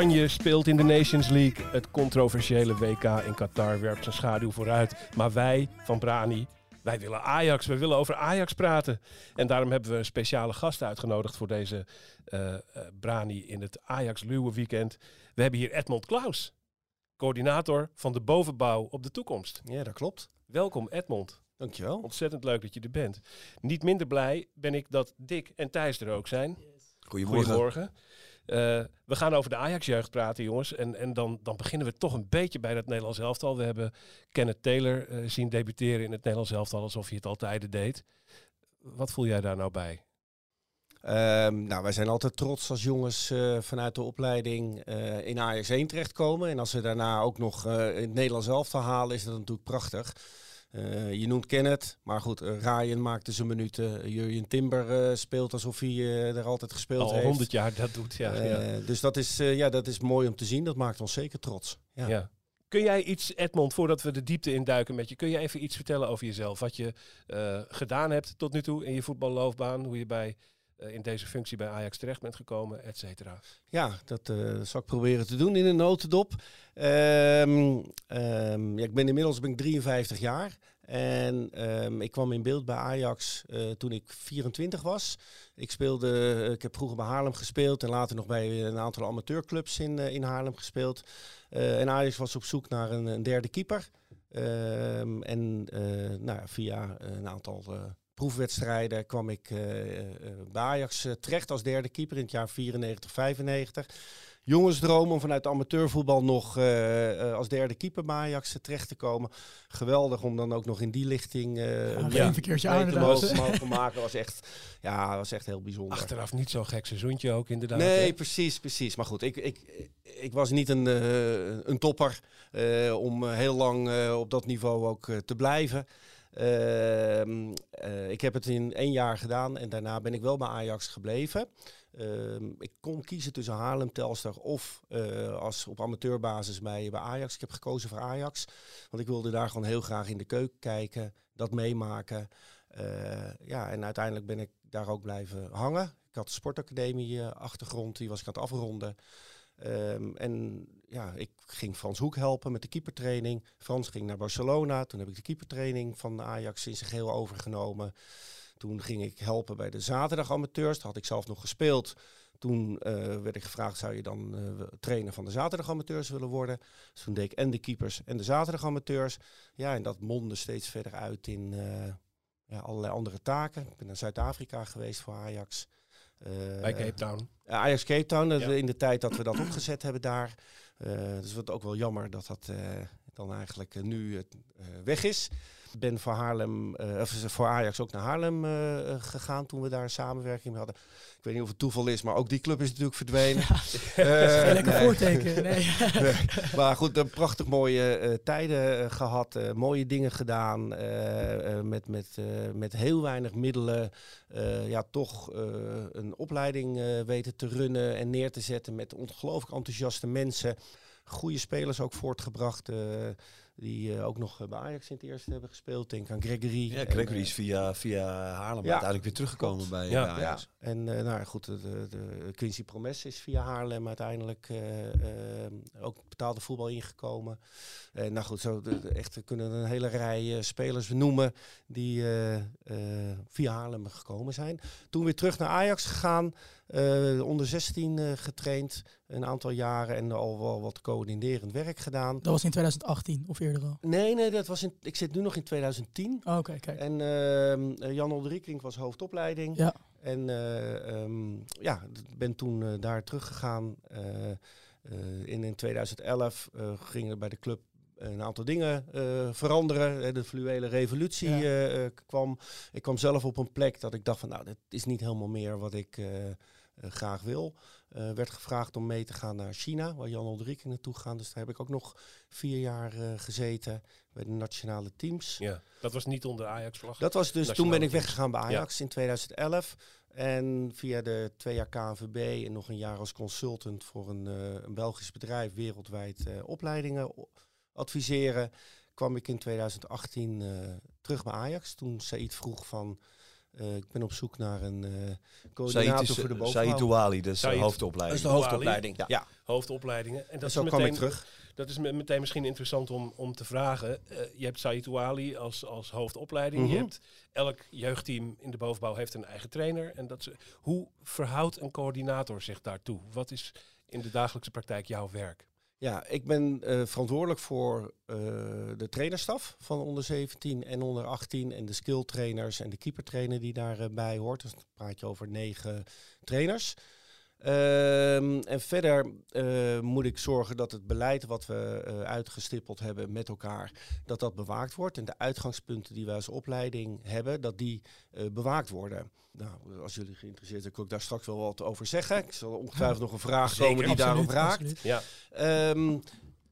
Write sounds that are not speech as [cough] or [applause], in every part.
Oranje speelt in de Nations League. Het controversiële WK in Qatar werpt zijn schaduw vooruit. Maar wij van Brani, wij willen Ajax. We willen over Ajax praten. En daarom hebben we een speciale gast uitgenodigd voor deze eh, eh, Brani in het Ajax Luwe weekend. We hebben hier Edmond Klaus, coördinator van de bovenbouw op de toekomst. Ja, dat klopt. Welkom Edmond. Dankjewel. Ontzettend leuk dat je er bent. Niet minder blij ben ik dat Dick en Thijs er ook zijn. Goedemorgen. Eh, we gaan over de Ajax-jeugd praten, jongens. En, en dan, dan beginnen we toch een beetje bij dat Nederlands elftal. We hebben Kenneth Taylor eh, zien debuteren in het Nederlands elftal alsof hij het altijd deed. Wat voel jij daar nou bij? Ehm, nou, wij zijn altijd trots als jongens eh, vanuit de opleiding eh, in Ajax 1 terechtkomen. En als ze daarna ook nog eh, in het Nederlands elftal halen, is dat natuurlijk prachtig. Eh, je noemt Kenneth, maar goed, eh, Ryan maakte zijn minuten. Jurjen Timber eh, speelt alsof hij er altijd gespeeld Al heeft. honderd jaar dat doet, ja. ja. Dus dat is, ja, dat is mooi om te zien. Dat maakt ons zeker trots. Ja. Ja. Kun jij iets, Edmond, voordat we de diepte induiken met je, kun je even iets vertellen over jezelf? Wat je gedaan hebt tot nu toe in je voetballoofbaan, hoe je bij, in deze functie bij Ajax terecht bent gekomen, et cetera. Ja, dat eh, zal ik proberen te doen in een notendop. Ehm, ehm, ik ben inmiddels ben ik 53 jaar. En ehm, ik kwam in beeld bij Ajax eh, toen ik 24 was. Ik, speelde, eh, ik heb vroeger bij Haarlem gespeeld en later nog bij een aantal amateurclubs in, eh, in Haarlem gespeeld. Eh, en Ajax was op zoek naar een, een derde keeper. En eh, nou, via een aantal eh, proefwedstrijden kwam ik eh, eh, bij Ajax eh, terecht als derde keeper in het jaar 94, 95. Jongensdroom om vanuit de amateurvoetbal nog eh, eh, als derde keeper bij Ajax terecht te komen. Geweldig om dan ook nog in die lichting eh even een keertje aan te inderdaad. mogen, mogen maken. Was echt, ja, was echt heel bijzonder. Achteraf niet zo'n gek seizoentje ook inderdaad. Nee, hè? precies, precies. Maar goed, ik, ik, ik was niet een, eh, een topper eh, om heel lang eh, op dat niveau ook te blijven. Ehm, eh, ik heb het in één jaar gedaan en daarna ben ik wel bij Ajax gebleven. Ehm, ik kon kiezen tussen Haarlem, Telstar of eh, als op amateurbasis bij, bij Ajax. Ik heb gekozen voor Ajax, want ik wilde daar gewoon heel graag in de keuken kijken, dat meemaken. Eh, ja, en uiteindelijk ben ik daar ook blijven hangen. Ik had de sportacademie achtergrond, die was ik aan het afronden. Ehm, en ja, ik ging Frans Hoek helpen met de keepertraining. Frans ging naar Barcelona. Toen heb ik de keepertraining van Ajax in zijn geheel overgenomen. Toen ging ik helpen bij de zaterdag amateurs. Daar had ik zelf nog gespeeld. Toen eh, werd ik gevraagd, zou je dan eh, trainer van de zaterdag amateurs willen worden? Dus toen deed ik en de keepers en de zaterdag amateurs. Ja, en dat mondde steeds verder uit in eh, ja, allerlei andere taken. Ik ben naar Zuid-Afrika geweest voor Ajax. Eh, Bij Cape Town. Ajax Cape Town, dat Ja. we in de tijd dat we dat opgezet hebben daar. Uh, dus wat ook wel jammer dat dat uh, dan eigenlijk nu weg is. Ik ben voor, Haarlem, uh, of voor Ajax ook naar Haarlem uh, gegaan toen we daar een samenwerking mee hadden. Ik weet niet of het toeval is, maar ook die club is natuurlijk verdwenen. [laughs] Ja, uh, lekker nee. voorteken. Nee. [laughs] nee. Maar goed, een prachtig mooie tijden gehad, mooie dingen gedaan. met, met, met heel weinig middelen. ja, toch een opleiding weten te runnen en neer te zetten met ongelooflijk enthousiaste mensen. Goede spelers ook voortgebracht. uh, die uh, ook nog bij Ajax in het eerste hebben gespeeld. Denk aan Gregory. Ja, Gregory en, is via, via Haarlem ja, uiteindelijk weer teruggekomen bij, ja, bij Ajax. Ja. En uh, nou goed, de, de, de, Quincy Promes is via Haarlem uiteindelijk uh, ook betaalde voetbal ingekomen. En nou goed, zo de, de, echt we kunnen een hele rij spelers noemen die eh, via Haarlem gekomen zijn. Toen weer terug naar Ajax gegaan. Uh, onder 16 uh, getraind, een aantal jaren en al wel wat coördinerend werk gedaan. Dat was in 2018 of eerder al? Nee, nee, dat was in, ik zit nu nog in 2010. Oh, Oké, okay, kijk. En uh, Jan Olderieking was hoofdopleiding. Ja. En eh, ehm, ja, ben toen eh, daar teruggegaan. Eh, eh, in, in 2011 eh, gingen bij de club een aantal dingen eh, veranderen. Eh, De fluwele revolutie Ja. eh, eh, kwam. Ik kwam zelf op een plek dat ik dacht van nou, dit is niet helemaal meer wat ik eh, eh, graag wil. Eh, werd gevraagd om mee te gaan naar China, waar Jan Ulrike naartoe gaan. Dus daar heb ik ook nog vier jaar eh, gezeten bij de nationale teams. Ja, dat was niet onder Ajax-vlag. Dat was dus, toen ben ik weggegaan bij Ajax in 2011. En via de twee jaar KNVB en nog een jaar als consultant voor een, eh, een Belgisch bedrijf wereldwijd opleidingen adviseren, kwam ik in 2018 eh, terug bij Ajax. Toen Said vroeg van, eh, ik ben op zoek naar een eh coördinator is, voor de eh, bovenbouw. Said Ouali, dat is de Said. dat is hoofdopleiding. de hoofdopleiding. Ja. Ja, Hoofdopleidingen. En dat en is zo kwam ik meteen, terug. Dat is me- meteen misschien interessant om, om te vragen. Eh, je hebt Said Ouali als, als hoofdopleiding. Mhm. Je hebt elk jeugdteam in de bovenbouw heeft een eigen trainer. En dat is, hoe verhoudt een coördinator zich daartoe? Wat is in de dagelijkse praktijk jouw werk? Ja, ik ben eh, verantwoordelijk voor eh, de trainerstaf van onder 17 en onder 18 en de skilltrainers en de keepertrainer die daarbij hoort. Dus dan praat je over negen trainers. Ehm, en verder eh, moet ik zorgen dat het beleid wat we eh, uitgestippeld hebben met elkaar, dat dat bewaakt wordt. En de uitgangspunten die wij als opleiding hebben, dat die eh, bewaakt worden. Nou, als jullie geïnteresseerd zijn, kan ik daar straks wel wat over zeggen. Ik zal ongetwijfeld nog een vraag Zeker. komen die daarop Absoluut, raakt. absoluut. Ja, Ehm,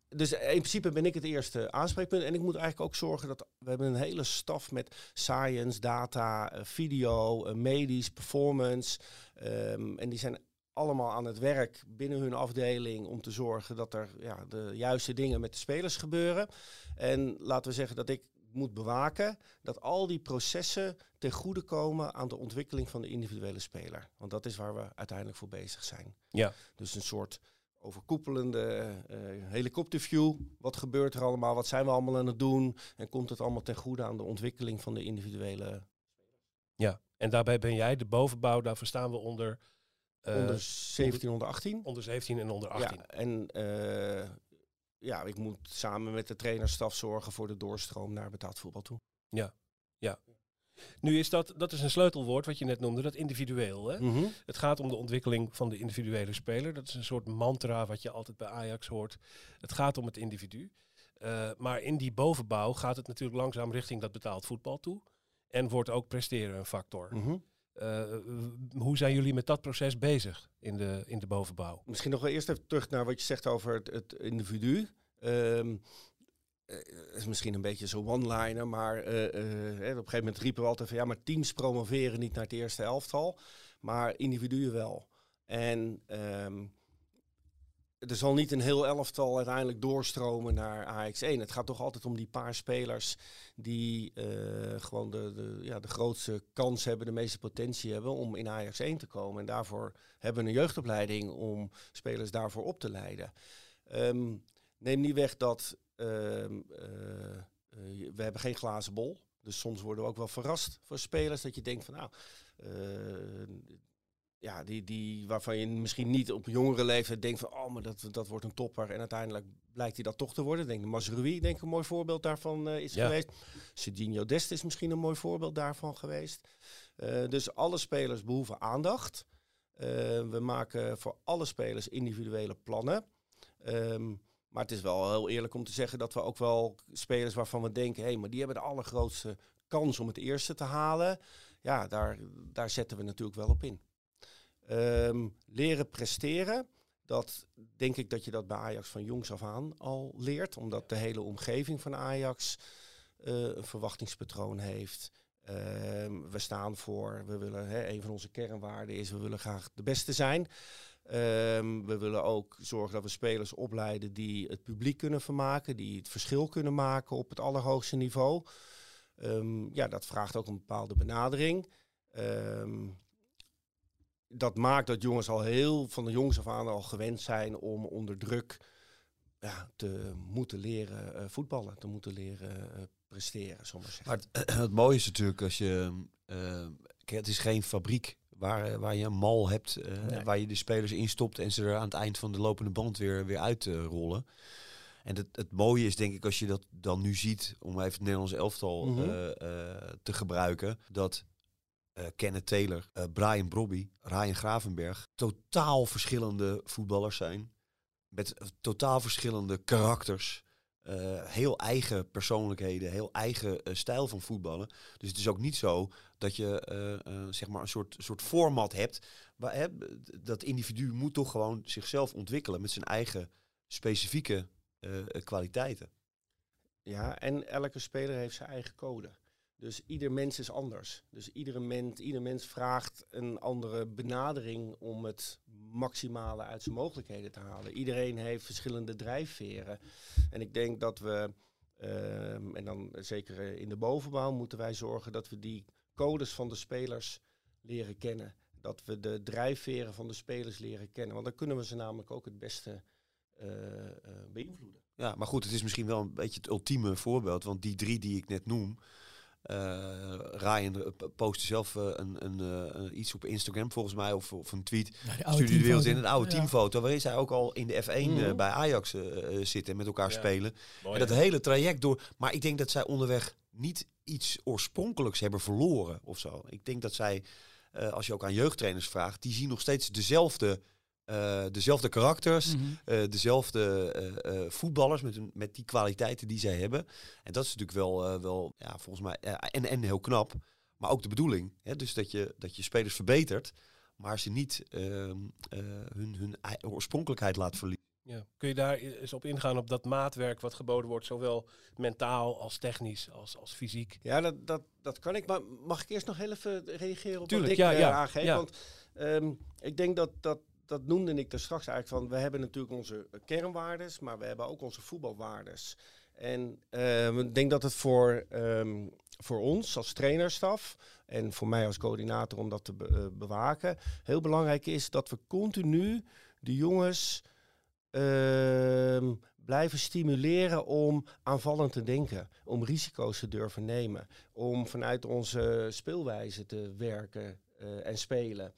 dus in principe ben ik het eerste aanspreekpunt. En ik moet eigenlijk ook zorgen dat we hebben een hele staf met science, data, video, medisch, performance. Ehm, en die zijn allemaal aan het werk binnen hun afdeling om te zorgen dat er ja, de juiste dingen met de spelers gebeuren. En laten we zeggen dat ik moet bewaken dat al die processen ten goede komen aan de ontwikkeling van de individuele speler. Want dat is waar we uiteindelijk voor bezig zijn. Ja. Dus een soort overkoepelende eh, helikopterview. Wat gebeurt er allemaal? Wat zijn we allemaal aan het doen? En komt het allemaal ten goede aan de ontwikkeling van de individuele ja. En daarbij ben jij de bovenbouw. Daar verstaan we onder, onder 17, onder 18? onder 17 en onder 18. Ja, en eh, ja, ik moet samen met de trainerstaf zorgen voor de doorstroom naar betaald voetbal toe. Nu is dat, dat is een sleutelwoord wat je net noemde, dat individueel. Hè? Mhm. Het gaat om de ontwikkeling van de individuele speler. Dat is een soort mantra wat je altijd bij Ajax hoort. Het gaat om het individu. Eh, maar in die bovenbouw gaat het natuurlijk langzaam richting dat betaald voetbal toe. En wordt ook presteren een factor. Mhm. Eh, hoe zijn jullie met dat proces bezig in de, in de bovenbouw? Misschien nog wel eerst even terug naar wat je zegt over het, het individu. Ehm, eh, is misschien een beetje zo'n one-liner, maar eh, op een gegeven moment riepen we altijd van ja, maar teams promoveren niet naar het eerste elftal, maar individuen wel. En ehm, er zal niet een heel elftal uiteindelijk doorstromen naar AX1. Het gaat toch altijd om die paar spelers die eh, gewoon de, de, ja, de grootste kans hebben, de meeste potentie hebben om in Ajax1 te komen. En daarvoor hebben we een jeugdopleiding om spelers daarvoor op te leiden. Ehm, neem niet weg dat ehm, eh, eh, we hebben geen glazen bol. Dus soms worden we ook wel verrast voor spelers dat je denkt van nou, ja, die, die waarvan je misschien niet op jongere leeftijd denkt van oh, maar dat, dat wordt een topper. En uiteindelijk blijkt hij dat toch te worden. Denk Mazrui, denk ik een mooi voorbeeld daarvan eh, is Ja. geweest. Serginho Dest is misschien een mooi voorbeeld daarvan geweest. Eh, dus alle spelers behoeven aandacht. Eh, we maken voor alle spelers individuele plannen. Ehm, maar het is wel heel eerlijk om te zeggen dat we ook wel spelers waarvan we denken, hé, hey, maar die hebben de allergrootste kans om het eerste te halen. Ja, daar, daar zetten we natuurlijk wel op in. Ehm, leren presteren, dat denk ik dat je dat bij Ajax van jongs af aan al leert. Omdat de hele omgeving van Ajax eh, een verwachtingspatroon heeft. Ehm, we staan voor, we willen, een van onze kernwaarden is, we willen graag de beste zijn. Ehm, we willen ook zorgen dat we spelers opleiden die het publiek kunnen vermaken, die het verschil kunnen maken op het allerhoogste niveau. Ja, dat vraagt ook een bepaalde benadering. Ehm, dat maakt dat jongens al heel van de jongs af aan al gewend zijn om onder druk ja, te moeten leren eh, voetballen, te moeten leren eh, presteren, ik maar zeggen. Maar het, het mooie is natuurlijk als je... eh, kijk, het is geen fabriek waar, eh, waar je een mal hebt, eh, Nee. waar je de spelers instopt en ze er aan het eind van de lopende band weer, weer uitrollen. En het, het mooie is denk ik als je dat dan nu ziet, om even het Nederlands elftal Mhm. eh, eh, te gebruiken, dat eh Kenneth Taylor, eh, Brian Brobby, Ryan Gravenberg. Totaal verschillende voetballers zijn. Met eh, totaal verschillende karakters. heel eigen persoonlijkheden, heel eigen stijl van voetballen. Dus het is ook niet zo dat je zeg maar een soort, soort format hebt. Maar, hè, dat individu moet toch gewoon zichzelf ontwikkelen met zijn eigen specifieke kwaliteiten. Ja, en elke speler heeft zijn eigen code. Dus ieder mens is anders. Dus iedere mens, ieder mens vraagt een andere benadering om het maximale uit zijn mogelijkheden te halen. Iedereen heeft verschillende drijfveren. En ik denk dat we, ehm, en dan zeker eh, in de bovenbouw, moeten wij zorgen dat we die codes van de spelers leren kennen. Dat we de drijfveren van de spelers leren kennen. Want dan kunnen we ze namelijk ook het beste eh, eh, beïnvloeden. Ja, maar goed, het is misschien wel een beetje het ultieme voorbeeld. Want die drie die ik net noem. Eh Ryan eh, postte zelf eh, een, een, eh, een- iets op Instagram volgens mij. Of, of een tweet. Ja, die oude Stuurde de wereld in een oude Ja. teamfoto. Waarin zij ook al in de F1 eh, Mhm. bij Ajax zitten en met elkaar Ja. spelen. Mooi, en dat hele traject door. Maar ik denk dat zij onderweg niet iets oorspronkelijks hebben verloren of zo. Ik denk dat zij, eh, als je ook aan jeugdtrainers vraagt, die zien nog steeds dezelfde, eh, dezelfde karakters. Mhm. eh, dezelfde eh, eh, voetballers met, hun- met die kwaliteiten die zij hebben. En dat is natuurlijk wel, eh, wel ja, volgens mij, eh, en, en heel knap, maar ook de bedoeling. Hè? Dus dat je, dat je spelers verbetert, maar ze niet ehm, eh, hun, hun ei- oorspronkelijkheid laat verliezen. Ja. Kun je daar eens op ingaan op dat maatwerk wat geboden wordt, zowel mentaal als technisch als, als fysiek? Ja, dat, dat, dat kan ik. Maar mag ik eerst nog heel even reageren op Tuurlijk, wat ik ja, ja, aangeef? ja. Want ehm, ik denk dat, dat, dat noemde ik er straks eigenlijk van. We hebben natuurlijk onze kernwaardes, maar we hebben ook onze voetbalwaardes. En ehm, ik denk dat het voor, ehm, voor ons als trainerstaf en voor mij als coördinator om dat te eh, bewaken, heel belangrijk is dat we continu de jongens ehm, blijven stimuleren om aanvallend te denken, om risico's te durven nemen, om vanuit onze speelwijze te werken eh, en spelen.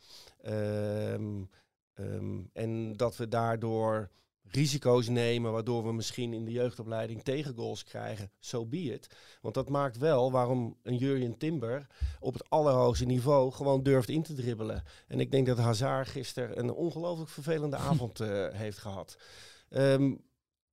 Ehm, en dat we daardoor risico's nemen, waardoor we misschien in de jeugdopleiding tegengoals krijgen, zo so be it. Want dat maakt wel waarom een Jurjen Timber op het allerhoogste niveau gewoon durft in te dribbelen. En ik denk dat Hazard gisteren een ongelooflijk vervelende [laughs] avond eh, heeft gehad. Ehm,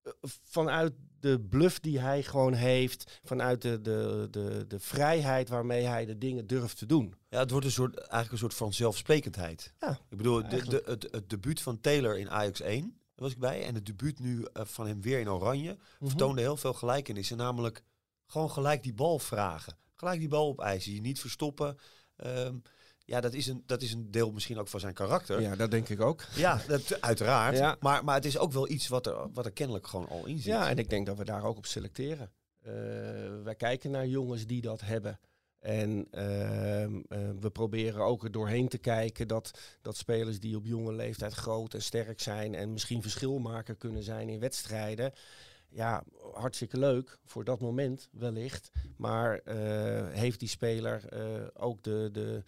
eh, vanuit de bluff die hij gewoon heeft, vanuit de, de, de, de vrijheid waarmee hij de dingen durft te doen. Ja, het wordt een soort, eigenlijk een soort van zelfsprekendheid. Ja, Ik bedoel, de, de, het, het debuut van Taylor in Ajax 1, daar was ik bij. En het debuut nu eh, van hem weer in Oranje Mhm. vertoonde heel veel gelijkenissen. Namelijk gewoon gelijk die bal vragen. Gelijk die bal opeisen. Je niet verstoppen. Ehm, ja, dat is, een, dat is een deel misschien ook van zijn karakter. Ja, Ja, dat denk ik ook. dat, uiteraard. Ja. Maar, maar het is ook wel iets wat er, wat er kennelijk gewoon al in zit. Ja, en ik denk dat we daar ook op selecteren. Eh, wij kijken naar jongens die dat hebben. En ehm, eh, we proberen ook er doorheen te kijken dat, dat spelers die op jonge leeftijd groot en sterk zijn en misschien verschilmaker kunnen zijn in wedstrijden. Ja, hartstikke leuk voor dat moment wellicht. Maar eh, heeft die speler ook de, de,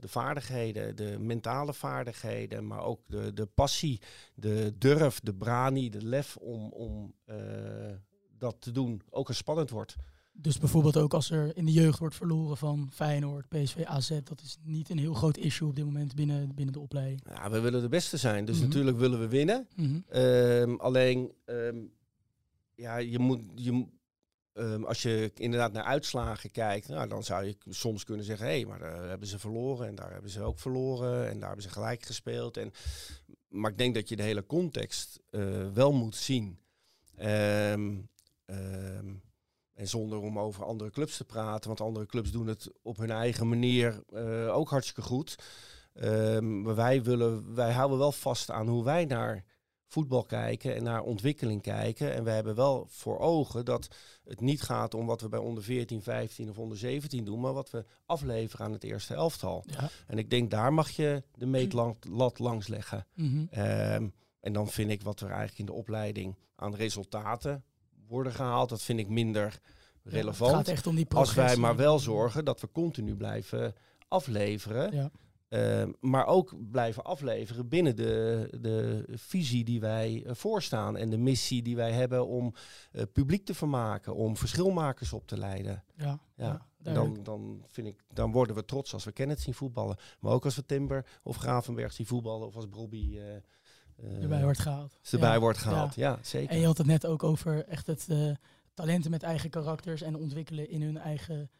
de vaardigheden, de mentale vaardigheden, maar ook de, de passie, de durf, de brani, de lef om, om eh, dat te doen, ook als spannend wordt. Dus bijvoorbeeld ook als er in de jeugd wordt verloren van Feyenoord, PSV, AZ. Dat is niet een heel groot issue op dit moment binnen, binnen de opleiding. Ja, we willen de beste zijn, dus Mhm. natuurlijk willen we winnen. Mhm. Ehm, alleen, ehm, ja, je moet, je, ehm, als je inderdaad naar uitslagen kijkt, nou, dan zou je soms kunnen zeggen, hé, hey, maar daar hebben ze verloren en daar hebben ze ook verloren en daar hebben ze gelijk gespeeld. En, maar ik denk dat je de hele context eh, wel moet zien. Ehm, ehm, en zonder om over andere clubs te praten, want andere clubs doen het op hun eigen manier eh, ook hartstikke goed. Maar wij, willen, wij houden wel vast aan hoe wij naar voetbal kijken en naar ontwikkeling kijken. En we hebben wel voor ogen dat het niet gaat om wat we bij onder 14, 15 of onder 17 doen, maar wat we afleveren aan het eerste elftal. Ja. En ik denk daar mag je de meetlat langs leggen. Mhm. Ehm, en dan vind ik wat er eigenlijk in de opleiding aan resultaten worden gehaald, dat vind ik minder Ja, relevant. het gaat echt om die als wij progressie. maar wel zorgen dat we continu blijven afleveren. Ja. Ehm, maar ook blijven afleveren binnen de, de visie die wij eh, voorstaan. En de missie die wij hebben om eh, publiek te vermaken. Om verschilmakers op te leiden. Ja, Ja. dan, dan, vind ik, dan worden we trots als we Kenneth zien voetballen. Maar ook als we Timber of Gravenberg zien voetballen. Of als Brobby eh, eh, erbij wordt gehaald. erbij Ja, wordt gehaald. Ja, zeker. En je had het net ook over echt het talenten met eigen karakters en ontwikkelen in hun eigen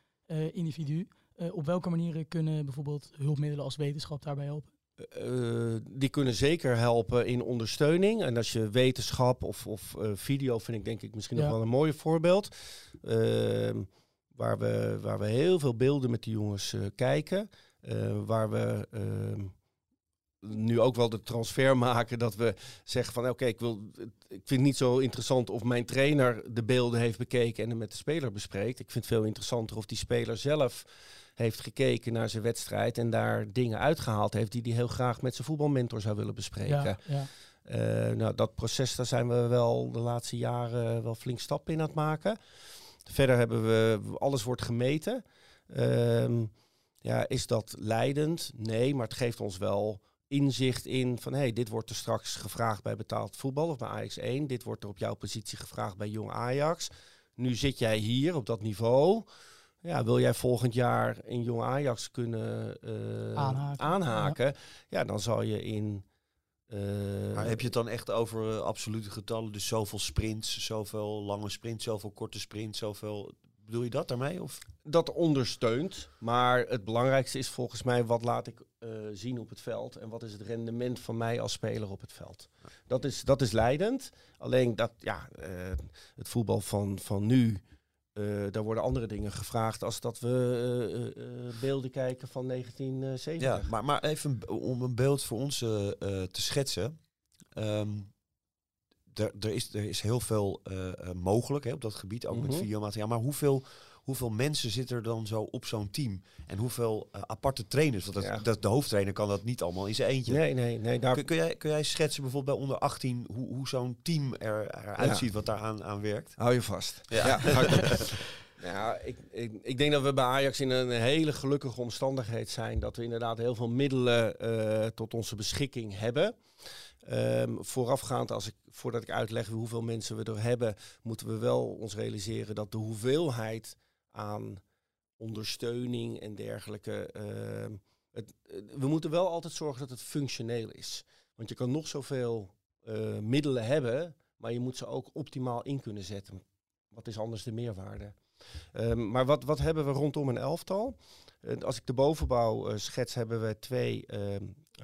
individu. Eh, op welke manieren kunnen bijvoorbeeld hulpmiddelen als wetenschap daarbij helpen? Eh, die kunnen zeker helpen in ondersteuning. En als je wetenschap of, of eh, video vind ik denk ik misschien Ja. nog wel een mooi voorbeeld. Ehm, waar, we, waar we heel veel beelden met die jongens eh, kijken. Eh, waar we ehm, nu ook wel de transfer maken dat we zeggen van oké, ik wil ik vind het niet zo interessant of mijn trainer de beelden heeft bekeken en hem met de speler bespreekt. Ik vind het veel interessanter of die speler zelf heeft gekeken naar zijn wedstrijd en daar dingen uitgehaald heeft die hij heel graag met zijn voetbalmentor zou willen bespreken. Ja, ja. Eh, nou, dat proces, daar zijn we wel de laatste jaren wel flink stappen in aan het maken. Verder hebben we, alles wordt gemeten. Ehm, ja, is dat leidend? Nee, maar het geeft ons wel inzicht in van hey, dit wordt er straks gevraagd bij betaald voetbal of bij Ajax 1. Dit wordt er op jouw positie gevraagd bij Jong Ajax. Nu zit jij hier op dat niveau. Ja, wil jij volgend jaar in Jong Ajax kunnen eh, Aanhaken. aanhaken? Ja. dan zal je in. eh, Maar heb je het dan echt over eh, absolute getallen? Dus zoveel sprints, zoveel lange sprints, zoveel korte sprints, zoveel... Bedoel je dat daarmee? Of? dat ondersteunt. Maar het belangrijkste is volgens mij wat laat ik eh, zien op het veld en wat is het rendement van mij als speler op het veld. Dat is, dat is leidend. Alleen dat, ja, eh, het voetbal van, van nu, eh, daar worden andere dingen gevraagd als dat we eh, eh, eh, beelden kijken van 1970. Ja, maar, maar even om een beeld voor ons te schetsen. Ehm, er, is, er is heel veel eh, eh, mogelijk hè, op dat gebied, ook met Mhm. videomateriaal. Maar hoeveel, hoeveel mensen zitten er dan zo op zo'n team? En hoeveel eh, aparte trainers? Want dat, Ja. dat, de hoofdtrainer kan dat niet allemaal in zijn eentje. Nee, nee, nee. Daar, Kun, kun, jij, kun jij schetsen bijvoorbeeld bij onder 18 hoe, hoe zo'n team er, eruit Ja. ziet, wat daar aan, werkt? Hou je vast. Ja. ik- [laughs] ja, ik, ik, ik denk dat we bij Ajax in een hele gelukkige omstandigheid zijn. Dat we inderdaad heel veel middelen tot onze beschikking hebben. Ehm, voorafgaand, als ik, voordat ik uitleg hoeveel mensen we er hebben, moeten we wel ons realiseren dat de hoeveelheid aan ondersteuning en dergelijke. ehm, het, eh, we moeten wel altijd zorgen dat het functioneel is. Want je kan nog zoveel eh, middelen hebben, maar je moet ze ook optimaal in kunnen zetten. Wat is anders de meerwaarde? Ehm, maar wat, wat hebben we rondom een elftal? Eh, als ik de bovenbouw schets, hebben we twee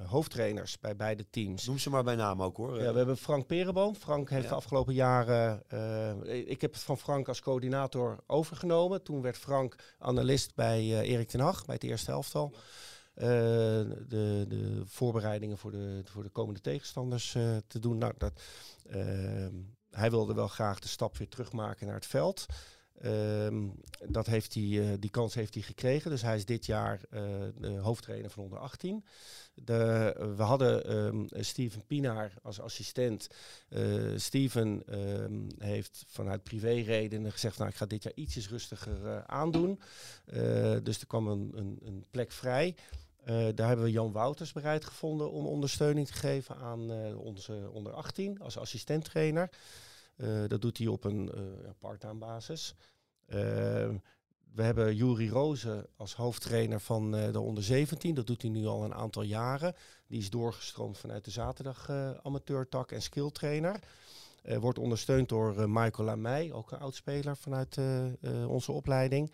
hoofdtrainers bij beide teams. Noem ze maar bij naam ook hoor. Ja, we hebben Frank Perenboom. Frank heeft Ja. de afgelopen jaren. eh, ik heb het van Frank als coördinator overgenomen. Toen werd Frank analist bij eh, Erik ten Hag, bij het eerste elftal. Eh, de, de voorbereidingen voor de, voor de komende tegenstanders eh, te doen. Nou, dat, ehm, hij wilde wel graag de stap weer terugmaken naar het veld. Ehm, dat heeft hij, eh, die kans heeft hij gekregen. Dus hij is dit jaar eh, de hoofdtrainer van onder 18. De, we hadden ehm, Steven Pinaar als assistent. Eh, Steven ehm, heeft vanuit privéredenen gezegd, nou ik ga dit jaar ietsjes rustiger eh, aandoen. Eh, dus er kwam een, een, een plek vrij. Daar hebben we Jan Wouters bereid gevonden om ondersteuning te geven aan onze onder 18 als assistenttrainer. Eh, dat doet hij op een part-time basis. We hebben Juri Rozen als hoofdtrainer van eh, de onder 17. Dat doet hij nu al een aantal jaren. Die is doorgestroomd vanuit de zaterdag eh, amateurtak en skilltrainer. Eh, wordt ondersteund door Michael Lamey, ook een oudspeler vanuit onze opleiding.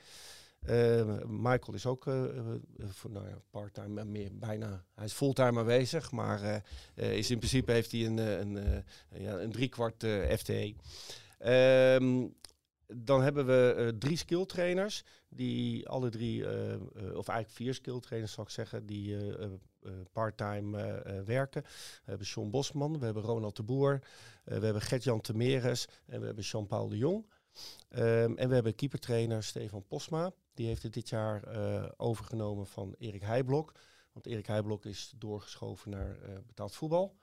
Eh, Michael is ook nou ja, part-time, meer, bijna, hij is fulltime aanwezig, maar is in principe heeft hij een, een, ja, een driekwart FTE. Ehm, dan hebben we eh, drie skilltrainers, die alle drie, eh, eh, of eigenlijk vier skilltrainers zal ik zeggen, die parttime werken. We hebben Sean Bosman, we hebben Ronald de Boer, we hebben Gert-Jan Temeres en we hebben Jean-Paul de Jong. Ehm, en we hebben keepertrainer Stefan Posma. Die heeft het dit jaar overgenomen van Erik Heijblok. Want Erik Heijblok is doorgeschoven naar betaald voetbal.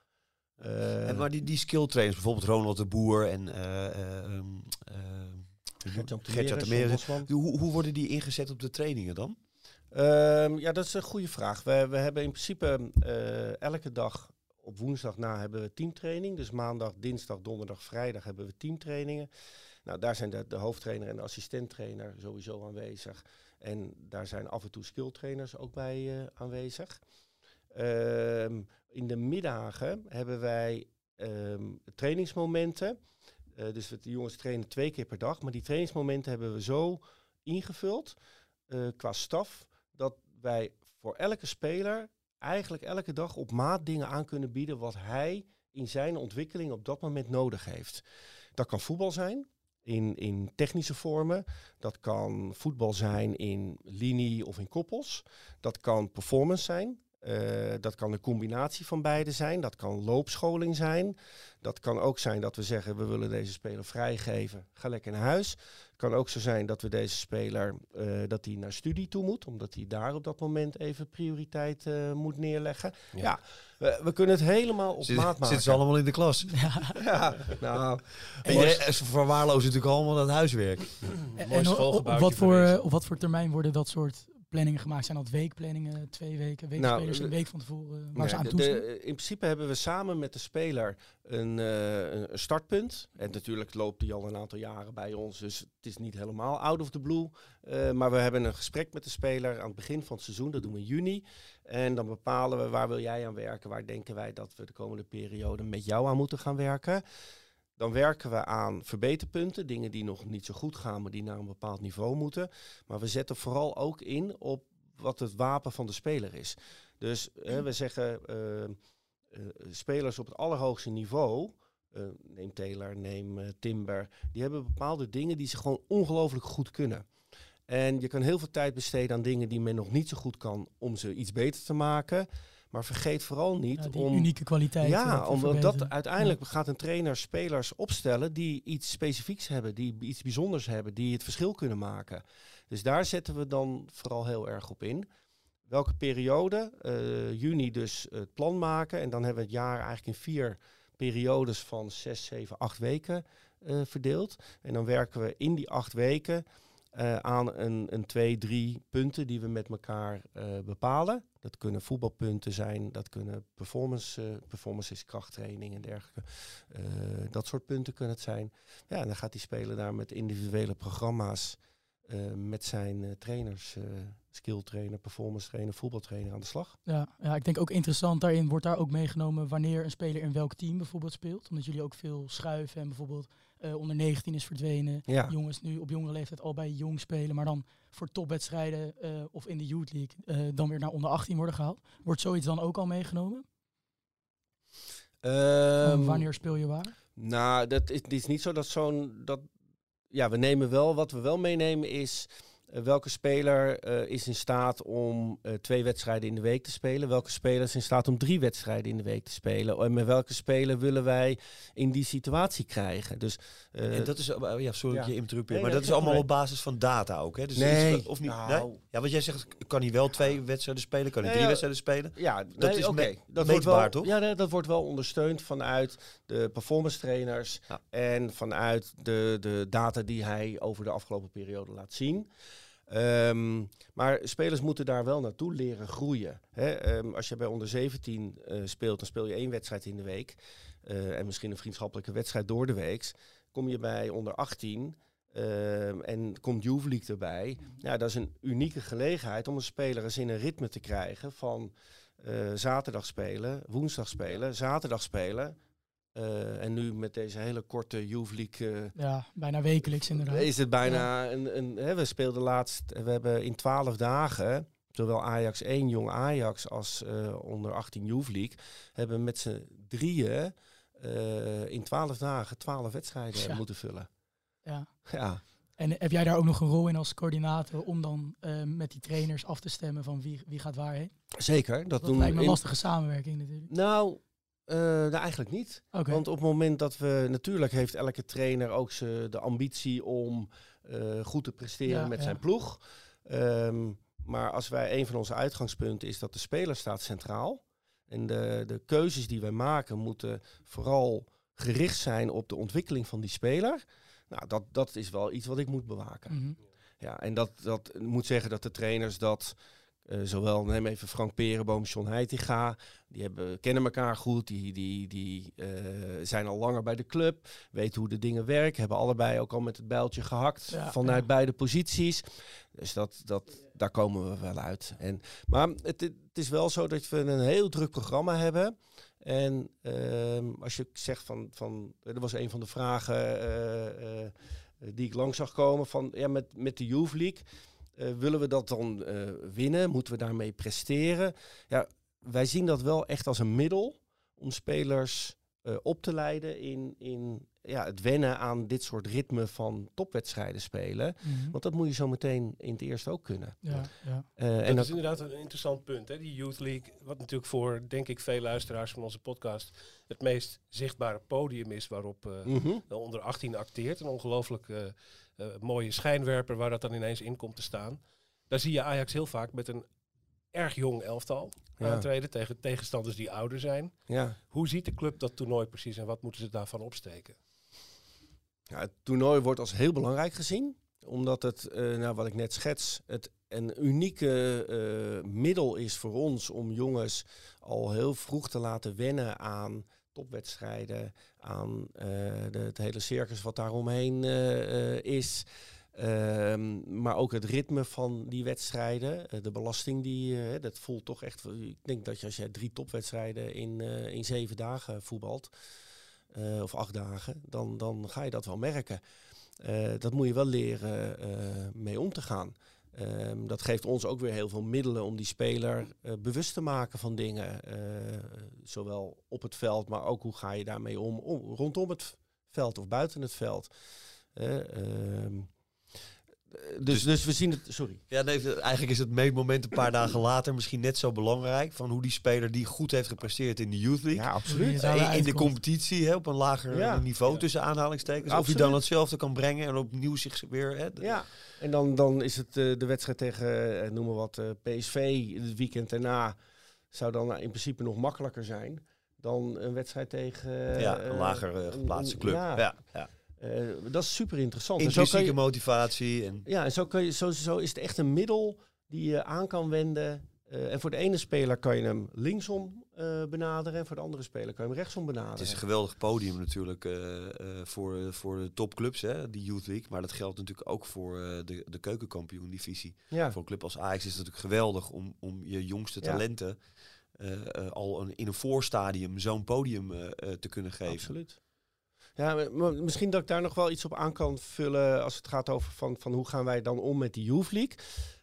En maar die, die skill trainers, bijvoorbeeld Ronald de Boer en ehm, eh, Gert-Jan. Hoe, hoe worden die ingezet op de trainingen dan? Ehm, ja, dat is een goede vraag. We, we hebben in principe eh, elke dag op woensdag na hebben we teamtraining. Dus maandag, dinsdag, donderdag, vrijdag hebben we teamtrainingen. Nou, daar zijn de, de hoofdtrainer en de assistenttrainer sowieso aanwezig. En daar zijn af en toe skilltrainers ook bij eh, aanwezig. Ehm, in de middagen hebben wij ehm, trainingsmomenten. Eh, dus de jongens trainen twee keer per dag. Maar die trainingsmomenten hebben we zo ingevuld eh, qua staf. Dat wij voor elke speler eigenlijk elke dag op maat dingen aan kunnen bieden wat hij in zijn ontwikkeling op dat moment nodig heeft. Dat kan voetbal zijn in, in technische vormen. Dat kan voetbal zijn in linie of in koppels. Dat kan performance zijn. Eh, dat kan een combinatie van beide zijn. Dat kan loopscholing zijn. Dat kan ook zijn dat we zeggen we willen deze speler vrijgeven. Ga lekker naar huis. Het kan ook zo zijn dat we deze speler eh, dat hij naar studie toe moet, omdat hij daar op dat moment even prioriteit eh, moet neerleggen. Ja, Ja. we, we kunnen het helemaal op Zit- maat maken. Zitten ze allemaal in de klas? [laughs] Ja, nou, En je, ze verwaarlozen natuurlijk allemaal dat huiswerk. En, Mooi en op- op, schoolgebouwtje wat voor op wat voor termijn worden dat soort planningen gemaakt? Zijn dat weekplanningen, twee weken, weekspelers Nou, een week van tevoren waar Nee, ze aan toezien? de- in principe hebben we samen met de speler een, eh, een een startpunt. En natuurlijk loopt die al een aantal jaren bij ons. Dus het is niet helemaal out of the blue. Eh, maar we hebben een gesprek met de speler aan het begin van het seizoen. Dat doen we in juni. En dan bepalen we waar wil jij aan werken. Waar denken wij dat we de komende periode met jou aan moeten gaan werken. Dan werken we aan verbeterpunten. Dingen die nog niet zo goed gaan, maar die naar een bepaald niveau moeten. Maar we zetten vooral ook in op wat het wapen van de speler is. Dus we zeggen eh, eh, spelers op het allerhoogste niveau. eh, neem Taylor, neem Timber. Die hebben bepaalde dingen die ze gewoon ongelooflijk goed kunnen. En je kan heel veel tijd besteden aan dingen die men nog niet zo goed kan om ze iets beter te maken. Maar vergeet vooral niet Ja, die om. unieke kwaliteit. Ja, te omdat dat uiteindelijk gaat een trainer spelers opstellen die iets specifieks hebben, die iets bijzonders hebben, die het verschil kunnen maken. Dus daar zetten we dan vooral heel erg op in. Welke periode? Eh, juni dus het plan maken. En dan hebben we het jaar eigenlijk in vier periodes van zes, zeven, acht weken eh, verdeeld. En dan werken we in die acht weken eh, aan een, een twee, drie punten die we met elkaar eh, bepalen. Dat kunnen voetbalpunten zijn, dat kunnen performance, eh performance krachttraining en dergelijke. Dat soort punten kunnen het zijn. Ja, en dan gaat die speler daar met individuele programma's met zijn trainers, eh skill trainer, performance trainer, voetbaltrainer aan de slag. Ja, ja, ik denk ook interessant daarin wordt daar ook meegenomen wanneer een speler in welk team bijvoorbeeld speelt. Omdat jullie ook veel schuiven en bijvoorbeeld eh, onder 19 is verdwenen. Ja. Jongens nu op jongere leeftijd al bij jong spelen, maar dan voor topwedstrijden eh, of in de Youth League eh, dan weer naar onder 18 worden gehaald. Wordt zoiets dan ook al meegenomen? Ehm, wanneer speel je waar? Nou, dat is, het is niet zo dat zo'n. Dat, ja, we nemen wel. Wat we wel meenemen is. Eh, welke speler eh, is in staat om eh, twee wedstrijden in de week te spelen? Welke speler is in staat om drie wedstrijden in de week te spelen? En met welke speler willen wij in die situatie krijgen? Dus, en dat is, oh, ja, sorry dat ja. je interrupeer, Nee, maar dat is allemaal op basis van data ook, hè? Dus Nee, of niet? nou. nee? Ja, want jij zegt, kan hij wel twee wedstrijden spelen, kan hij Nee, drie wedstrijden spelen? Ja, Dat is me- dat wordt wel, toch? Ja, dat wordt wel ondersteund vanuit de performance trainers Ja. en vanuit de, de data die hij over de afgelopen periode laat zien. Ehm, maar spelers moeten daar wel naartoe leren groeien. Hè? Ehm, als je bij onder 17 eh, speelt, dan speel je één wedstrijd in de week. eh, en misschien een vriendschappelijke wedstrijd door de week. Kom je bij onder 18 ehm, en komt Youth League erbij. Ja, dat is een unieke gelegenheid om een speler eens in een ritme te krijgen van eh, zaterdag spelen, woensdag spelen, zaterdag spelen. Eh, en nu met deze hele korte Youth League eh, Ja, bijna wekelijks inderdaad. is het bijna een, een hè, we speelden laatst, we hebben in twaalf dagen, zowel Ajax 1, jong Ajax, als eh, onder 18 Youth League, hebben met z'n drieën in twaalf dagen twaalf wedstrijden Ja. moeten vullen. Ja. Ja. En heb jij daar ook nog een rol in als coördinator om dan met die trainers af te stemmen van wie, wie gaat waarheen? Zeker. Dat, Dat doen lijkt me in- een lastige samenwerking natuurlijk. Nou, eh, nou, eigenlijk niet. Want op het moment dat we... Natuurlijk heeft elke trainer ook ze de ambitie om eh, goed te presteren Ja, met ja. zijn ploeg. Ehm, maar als wij een van onze uitgangspunten is dat de speler staat centraal. En de, de keuzes die wij maken moeten vooral gericht zijn op de ontwikkeling van die speler. Nou, dat, dat is wel iets wat ik moet bewaken. Mhm. Ja, en dat, dat moet zeggen dat de trainers dat eh, zowel, neem even Frank Perenboom, John Heitinga. Die hebben, kennen elkaar goed, die, die, die eh, zijn al langer bij de club, weten hoe de dingen werken. Hebben allebei ook al met het bijltje gehakt Ja, vanuit ja. beide posities. Dus dat, dat, daar komen we wel uit. En, maar het, het is wel zo dat we een heel druk programma hebben. En ehm, als je zegt van, van, er was een van de vragen eh, die ik langs zag komen van, ja, met, met de Youth League, eh, willen we dat dan eh, winnen? Moeten we daarmee presteren? Ja, wij zien dat wel echt als een middel om spelers eh, op te leiden in, in ja, het wennen aan dit soort ritme van topwedstrijden spelen. Mhm. Want dat moet je zo meteen in het eerste ook kunnen. Ja, ja. Eh, En en dat is inderdaad een interessant punt, hè? die Youth League. Wat natuurlijk voor, denk ik, veel luisteraars van onze podcast het meest zichtbare podium is waarop eh, Mhm. de onder 18 acteert. Een ongelooflijk mooie schijnwerper waar dat dan ineens in komt te staan. Daar zie je Ajax heel vaak met een erg jong elftal Ja. aantreden tegen tegenstanders die ouder zijn. ja. Hoe ziet de club dat toernooi precies en wat moeten ze daarvan opsteken? Ja, het toernooi wordt als heel belangrijk gezien. Omdat het, eh, nou, wat ik net schets, het een unieke eh, middel is voor ons om jongens al heel vroeg te laten wennen aan topwedstrijden, aan eh, de, het hele circus wat daaromheen eh, eh, is. Ehm, maar ook het ritme van die wedstrijden, de belasting die, eh, dat voelt toch echt. Ik denk dat je als je drie topwedstrijden in, in zeven dagen voetbalt, of acht dagen, dan, dan ga je dat wel merken. Dat moet je wel leren mee om te gaan. Ehm, dat geeft ons ook weer heel veel middelen om die speler eh, bewust te maken van dingen. eh, zowel op het veld, maar ook hoe ga je daarmee om, om rondom het veld of buiten het veld. Eh, ehm, dus, dus we zien het. Sorry. Ja, nee, eigenlijk is het meetmoment een paar dagen later misschien net zo belangrijk. Van hoe die speler die goed heeft gepresteerd in de Youth League. Ja, absoluut. in- in de competitie hè, op een lager Ja. niveau Ja. tussen aanhalingstekens. Of hij dan hetzelfde kan brengen en opnieuw zich weer... Hè, Ja, en dan, dan is het eh, de wedstrijd tegen, eh, noem maar wat, eh, PSV het weekend daarna. Zou dan in principe nog makkelijker zijn dan een wedstrijd tegen... eh, ja, een lager geplaatste club. Ja, Ja, eh, dat is super interessant. En Intrinsieke je, motivatie. En, ja, en zo, kan je, zo, zo is het echt een middel die je aan kan wenden. Eh, en voor de ene speler kan je hem linksom eh, benaderen. En voor de andere speler kan je hem rechtsom benaderen. het is een geweldig podium natuurlijk voor, voor de topclubs, hè, die Youth League. Maar dat geldt natuurlijk ook voor de, de keukenkampioen-divisie. ja. Voor een club als Ajax is het natuurlijk geweldig om, om je jongste talenten al een, in een voorstadium zo'n podium te kunnen geven. Absoluut. Ja, misschien dat ik daar nog wel iets op aan kan vullen als het gaat over van, van hoe gaan wij dan om met die Youth League.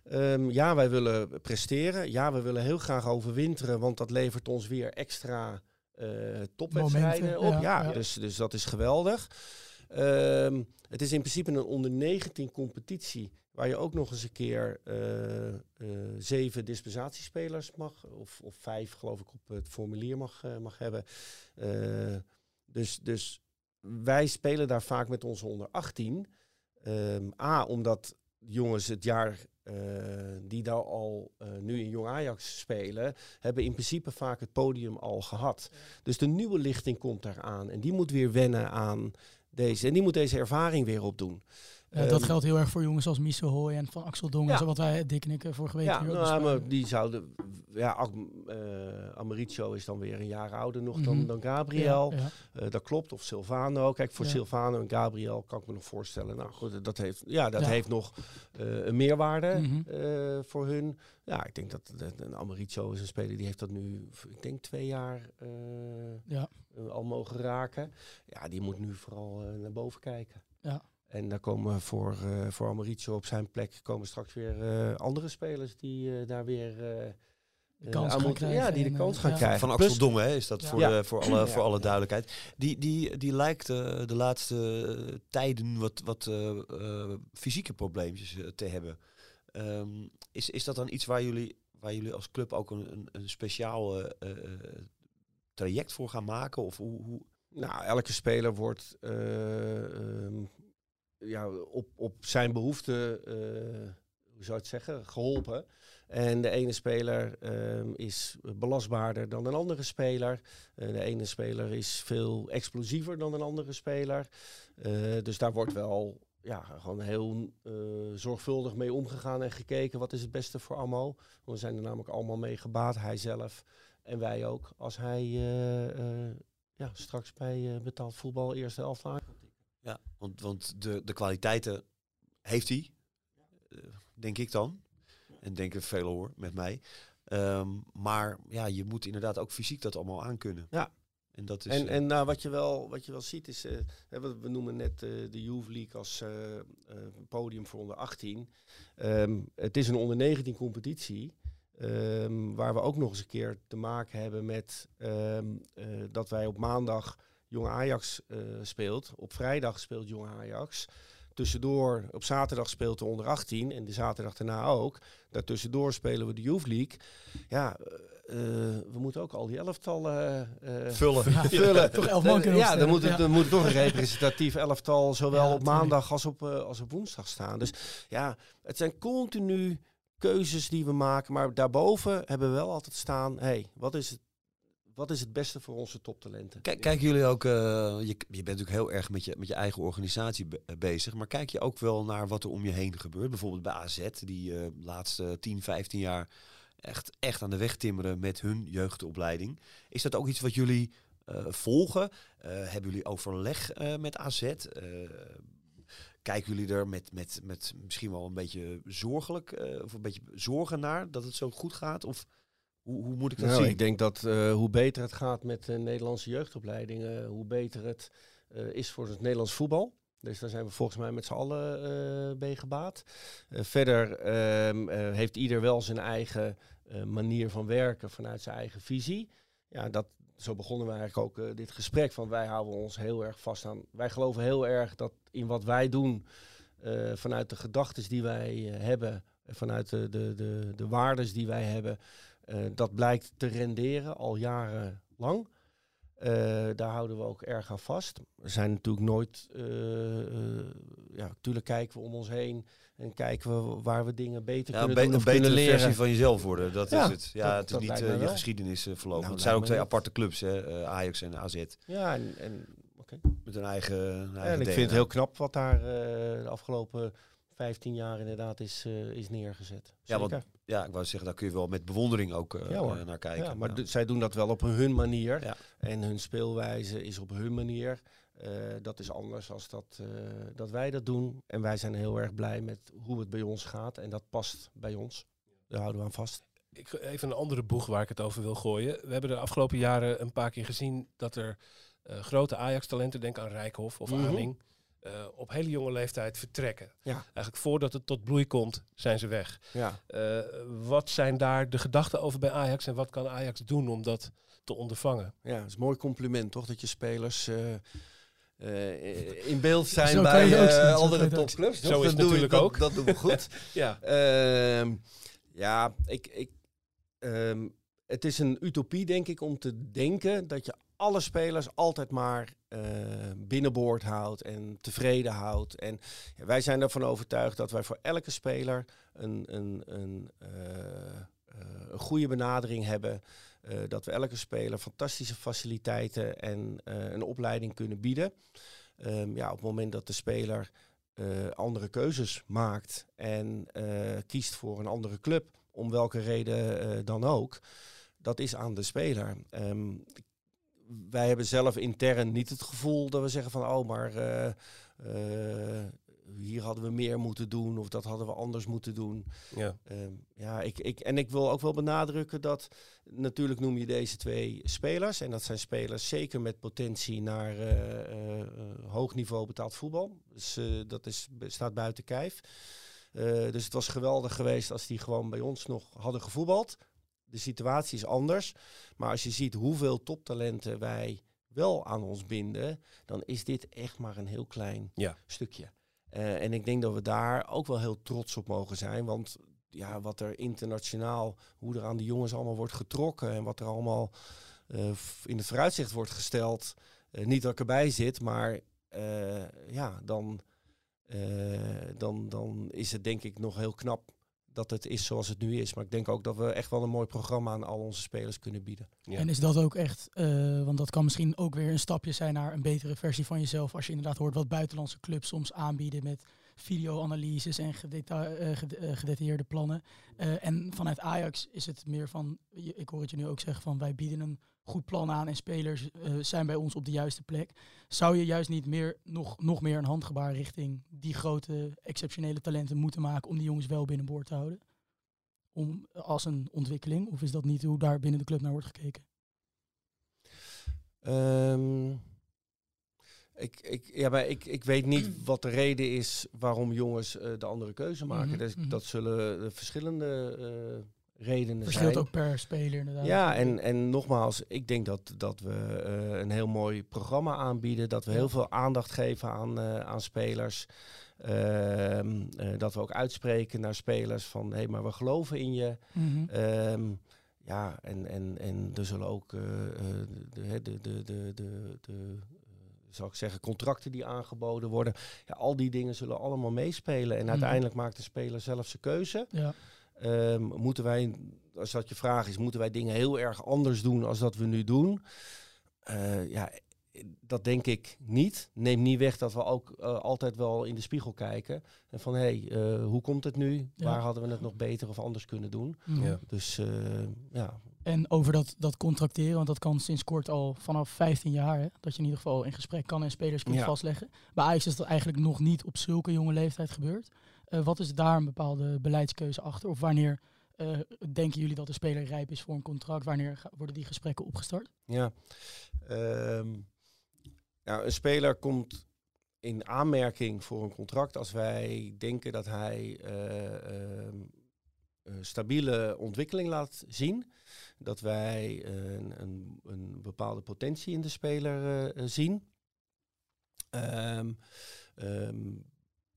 Ehm, ja, wij willen presteren. Ja, we willen heel graag overwinteren, want dat levert ons weer extra eh, topwedstrijden op. ja, Ja, ja. Dus, dus dat is geweldig. Ehm, het is in principe een onder 19 competitie waar je ook nog eens een keer eh, eh, zeven dispensatiespelers mag, of, of vijf geloof ik op het formulier mag, mag hebben. Dus, dus wij spelen daar vaak met onze onder 18. Ehm, A, omdat jongens het jaar eh, die daar al eh, nu in Jong Ajax spelen, hebben in principe vaak het podium al gehad. Dus de nieuwe lichting komt daar aan en die moet weer wennen aan deze. En die moet deze ervaring weer opdoen. Ja, dat Ehm, geldt heel erg voor jongens als Miso Hoy en Van Axel Dong. Ja. en zo, Wat wij, Dick en ik, eh, vorige week Ja, hier ook nou, maar die zouden. Ja, Am- eh, Amaricio is dan weer een jaar ouder nog dan, Mhm. dan Gabriel. Ja, ja. Eh, dat klopt. Of Silvano. Kijk, voor. Silvano en Gabriel kan ik me nog voorstellen. Nou goed, dat heeft, ja, dat heeft nog eh, een meerwaarde Mhm. eh, voor hun. Ja, ik denk dat, dat een Amaricio is een speler die heeft dat nu, ik denk twee jaar eh, Ja. eh, al mogen raken. Ja, die moet nu vooral eh, naar boven kijken. Ja. En daar komen voor, eh voor Amaricio op zijn plek komen straks weer eh, andere spelers die eh, daar weer eh, De kans aan gaan moeten- krijgen Ja, die de kans gaan ja. krijgen. Van Axel Dongen hè, is dat Ja. voor, de, voor, alle, Ja. voor alle duidelijkheid. Die, die, die lijkt de laatste tijden wat, wat eh, eh, fysieke probleempjes te hebben. Ehm, is, is dat dan iets waar jullie, waar jullie als club ook een, een, een speciaal eh, eh, traject voor gaan maken? Of hoe, hoe, Nou, elke speler wordt eh, ehm, ja, op, op zijn behoefte, eh, hoe zou je het zeggen, geholpen. En de ene speler ehm, is belastbaarder dan een andere speler. Eh, de ene speler is veel explosiever dan een andere speler. Eh, dus daar wordt wel ja, gewoon heel zorgvuldig mee omgegaan en gekeken wat is het beste voor Ammo. We zijn er namelijk allemaal mee gebaat, hij zelf en wij ook. Als hij ja, straks bij betaald voetbal eerste helft aan. Ja, want, want de, de kwaliteiten heeft hij, eh, denk ik dan. En denken velen hoor, met mij. Ehm, maar ja, je moet inderdaad ook fysiek dat allemaal aankunnen. Ja. En dat is... En, eh, en nou, wat, je wel, wat je wel ziet is, eh, we, noemen net de Youth League als podium voor onder 18. Ehm, het is een onder 19 competitie. ehm, waar we ook nog eens een keer te maken hebben met dat wij op maandag Jong Ajax eh, speelt. Op vrijdag speelt Jong Ajax. Tussendoor, op zaterdag speelt de onder 18 en de zaterdag daarna ook. Daartussendoor spelen we de Youth League. Ja, eh, eh, we moeten ook al die elftallen eh, eh, vullen. [laughs] Ja, vullen. Toch elf man kunnen ja, dan moet, het, dan moet toch een representatief elftal zowel Ja, op maandag als op, eh, als op woensdag staan. Dus ja, het zijn continu keuzes die we maken. Maar daarboven hebben we wel altijd staan, hey, wat is het, wat is het beste voor onze toptalenten? Kijk, kijken jullie ook, eh, je, je bent natuurlijk heel erg met je, met je eigen organisatie eh, bezig, maar kijk je ook wel naar wat er om je heen gebeurt? Bijvoorbeeld bij AZ, die eh, de laatste 10, 15 jaar echt, echt aan de weg timmeren met hun jeugdopleiding. Is dat ook iets wat jullie eh, volgen? Eh, hebben jullie overleg eh, met AZ? Eh, kijken jullie er met, met, met misschien wel een beetje zorgelijk eh, of een beetje zorgen naar dat het zo goed gaat? Of hoe, hoe moet ik dat Nou, zien? ik denk dat eh, hoe beter het gaat met de Nederlandse jeugdopleidingen, hoe beter het eh, is voor het Nederlands voetbal. Dus daar zijn we volgens mij met z'n allen eh bij gebaat. Eh, verder ehm, eh, heeft ieder wel zijn eigen eh, manier van werken vanuit zijn eigen visie. Ja, dat, zo begonnen we eigenlijk ook eh, dit gesprek. Van wij houden ons heel erg vast aan. Wij geloven heel erg dat in wat wij doen, eh, vanuit de gedachten die wij eh, hebben, eh, vanuit de, de, de, de waardes die wij hebben, eh, dat blijkt te renderen al jarenlang. Eh, daar houden we ook erg aan vast. We zijn natuurlijk nooit. eh, ja, natuurlijk kijken we om ons heen en kijken we waar we dingen beter Ja, kunnen be- doen een betere leren. versie van jezelf worden. Dat Ja, is het. Ja, dat- het is niet je wel. geschiedenis verlopen. Nou, het zijn ook twee aparte clubs, hè, Ajax en AZ. Ja, en. Met een eigen, een Ja, eigen en ik DNA. vind het heel knap wat daar de afgelopen 15 jaar inderdaad is, is neergezet. Ja, want. Ja, ik wou zeggen, daar kun je wel met bewondering ook eh, Ja, hoor. eh, naar kijken. Ja, maar Ja. zij doen dat wel op hun manier. Ja. En hun speelwijze is op hun manier. Eh, dat is anders als dat, eh, dat wij dat doen. En wij zijn heel erg blij met hoe het bij ons gaat. En dat past bij ons. Daar houden we aan vast. Ik, even een andere boeg waar ik het over wil gooien. We hebben de afgelopen jaren een paar keer gezien dat er eh, grote Ajax-talenten, denk aan Rijkhoff of. Aning, eh, op hele jonge leeftijd vertrekken. Ja. Eigenlijk voordat het tot bloei komt, zijn ze weg. Ja. Eh, wat zijn daar de gedachten over bij Ajax en wat kan Ajax doen om dat te ondervangen? Ja, het is een mooi compliment, toch? Dat je spelers eh, eh, in beeld [laughs] zijn Zo bij eh, zien, andere topclubs. Zo is Dat doe ik- natuurlijk dat- ook. Dat doen we goed. [laughs] Ja, Ehm, ja, ik, ik, ehm, het is een utopie, denk ik, om te denken dat je alle spelers altijd maar eh, binnenboord houdt en tevreden houdt. En ja, wij zijn ervan overtuigd dat wij voor elke speler een, een, een, eh, eh, een goede benadering hebben. dat we elke speler fantastische faciliteiten en een opleiding kunnen bieden. Ehm, ja, op het moment dat de speler andere keuzes maakt en kiest voor een andere club, om welke reden dan ook, dat is aan de speler. Ehm, wij hebben zelf intern niet het gevoel dat we zeggen van oh, maar eh, eh, hier hadden we meer moeten doen of dat hadden we anders moeten doen. ja. Ehm, ja, ik, ik, en ik wil ook wel benadrukken dat natuurlijk noem je deze twee spelers. En dat zijn spelers zeker met potentie naar eh, hoog niveau betaald voetbal. Dus dat is, staat buiten kijf. Dus het was geweldig geweest als die gewoon bij ons nog hadden gevoetbald. De situatie is anders. Maar als je ziet hoeveel toptalenten wij wel aan ons binden, dan is dit echt maar een heel klein Ja. stukje. Eh, en ik denk dat we daar ook wel heel trots op mogen zijn. Want ja, wat er internationaal, hoe er aan die jongens allemaal wordt getrokken en wat er allemaal eh, in het vooruitzicht wordt gesteld. eh, niet dat ik erbij zit, maar ja, dan, dan, dan is het denk ik nog heel knap dat het is zoals het nu is. Maar ik denk ook dat we echt wel een mooi programma aan al onze spelers kunnen bieden. Ja. En is dat ook echt, eh, want dat kan misschien ook weer een stapje zijn naar een betere versie van jezelf. Als je inderdaad hoort wat buitenlandse clubs soms aanbieden met videoanalyses en gedeta eh, eh, gedetailleerde plannen. Eh, en vanuit Ajax is het meer van, ik hoor het je nu ook zeggen van wij bieden een goed plan aan en spelers eh, zijn bij ons op de juiste plek. Zou je juist niet meer, nog, nog meer een handgebaar richting die grote exceptionele talenten moeten maken om die jongens wel binnenboord te houden? Om, als een ontwikkeling? Of is dat niet hoe daar binnen de club naar wordt gekeken? Ehm, ik, ik, ja, maar ik, ik weet niet [clears throat] wat de reden is waarom jongens eh, de andere keuze maken. Mhm, Dus mhm. Dat zullen eh, verschillende redenen Verschilt zijn. ook per speler inderdaad. Ja, en, en nogmaals, ik denk dat, dat we eh, een heel mooi programma aanbieden. Dat we heel veel aandacht geven aan, eh, aan spelers. Ehm, eh, dat we ook uitspreken naar spelers van hé, hey, maar we geloven in je. Mhm. Ehm, ja, en, en, en er zullen ook de, de, de, de, de, de, zal ik zeggen, contracten die aangeboden worden. Ja, al die dingen zullen allemaal meespelen. En Mhm. uiteindelijk maakt de speler zelf zijn keuze. ja. Ehm, moeten wij, als dat je vraag is, moeten wij dingen heel erg anders doen als dat we nu doen? Eh, ja, dat denk ik niet. Neem niet weg dat we ook eh, altijd wel in de spiegel kijken. En van, hé, hey, eh, hoe komt het nu? Ja. Waar hadden we het nog beter of anders kunnen doen? Mhm. Ja. Dus eh, ja, En over dat, dat contracteren, want dat kan sinds kort al vanaf 15 jaar, hè, dat je in ieder geval in gesprek kan en spelers kunt Ja. vastleggen. Bij Ajax is dat eigenlijk nog niet op zulke jonge leeftijd gebeurd. Eh, wat is daar een bepaalde beleidskeuze achter? Of wanneer eh, denken jullie dat de speler rijp is voor een contract? Wanneer worden die gesprekken opgestart? Ja. Ehm, nou, een speler komt in aanmerking voor een contract als wij denken dat hij een stabiele ontwikkeling laat zien. Dat wij een, een, een bepaalde potentie in de speler zien. Ehm,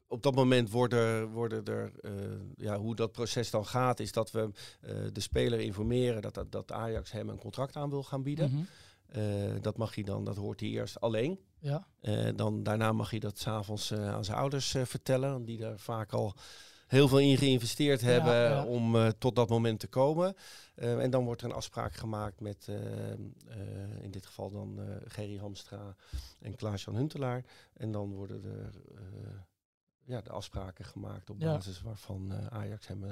op dat moment worden, worden er, eh, ja, hoe dat proces dan gaat, is dat we eh, de speler informeren dat, dat, dat Ajax hem een contract aan wil gaan bieden. Mhm. Eh, dat mag hij dan, dat hoort hij eerst alleen. Ja, dan, daarna mag hij dat s'avonds avonds aan zijn ouders vertellen, die daar vaak al heel veel in geïnvesteerd hebben ja. om tot dat moment te komen. En dan wordt er een afspraak gemaakt met, in dit geval dan Gerry Hamstra en Klaas-Jan Huntelaar. En dan worden er ja, de afspraken gemaakt op basis waarvan eh, Ajax hem eh,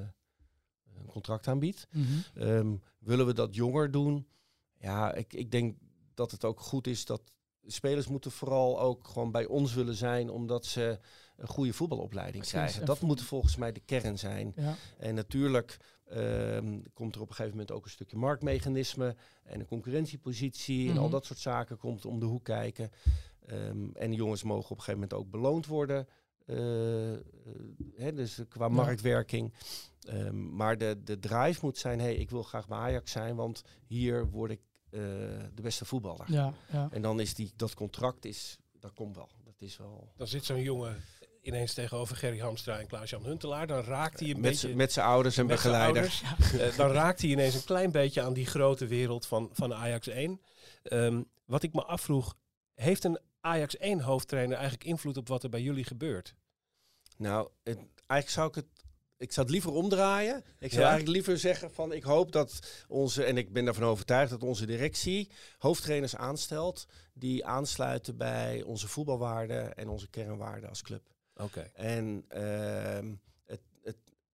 een contract aanbiedt. Ehm, willen we dat jonger doen? Ja, ik, ik denk dat het ook goed is dat spelers moeten vooral ook gewoon bij ons willen zijn, omdat ze een goede voetbalopleiding Precies, krijgen. en Dat moet volgens mij de kern zijn. ja. En natuurlijk ehm, komt er op een gegeven moment ook een stukje marktmechanisme en een concurrentiepositie en al Mhm. dat soort zaken komt om de hoek kijken. Ehm, en de jongens mogen op een gegeven moment ook beloond worden. Eh, eh, hè, dus qua Ja. marktwerking. Ehm, maar de, de drive moet zijn, hey, ik wil graag bij Ajax zijn, want hier word ik eh, de beste voetballer. Ja, ja. En dan is die, dat contract, is, dat komt wel. Dat is wel... Dan zit zo'n jongen ineens tegenover Gerry Hamstra en Klaas-Jan Huntelaar. Dan raakt hij een Met, beetje... z'n- met zijn ouders en begeleiders. ouders. Dan raakt hij ineens een klein beetje aan die grote wereld van, van Ajax 1. Ehm, wat ik me afvroeg, heeft een Ajax 1 hoofdtrainer eigenlijk invloed op wat er bij jullie gebeurt? Nou, het- eigenlijk zou ik het. Ik zou het liever omdraaien. Ik zou Ja? eigenlijk liever zeggen van ik hoop dat onze, en ik ben ervan overtuigd dat onze directie hoofdtrainers aanstelt die aansluiten bij onze voetbalwaarden en onze kernwaarden als club. Oké. En ehm,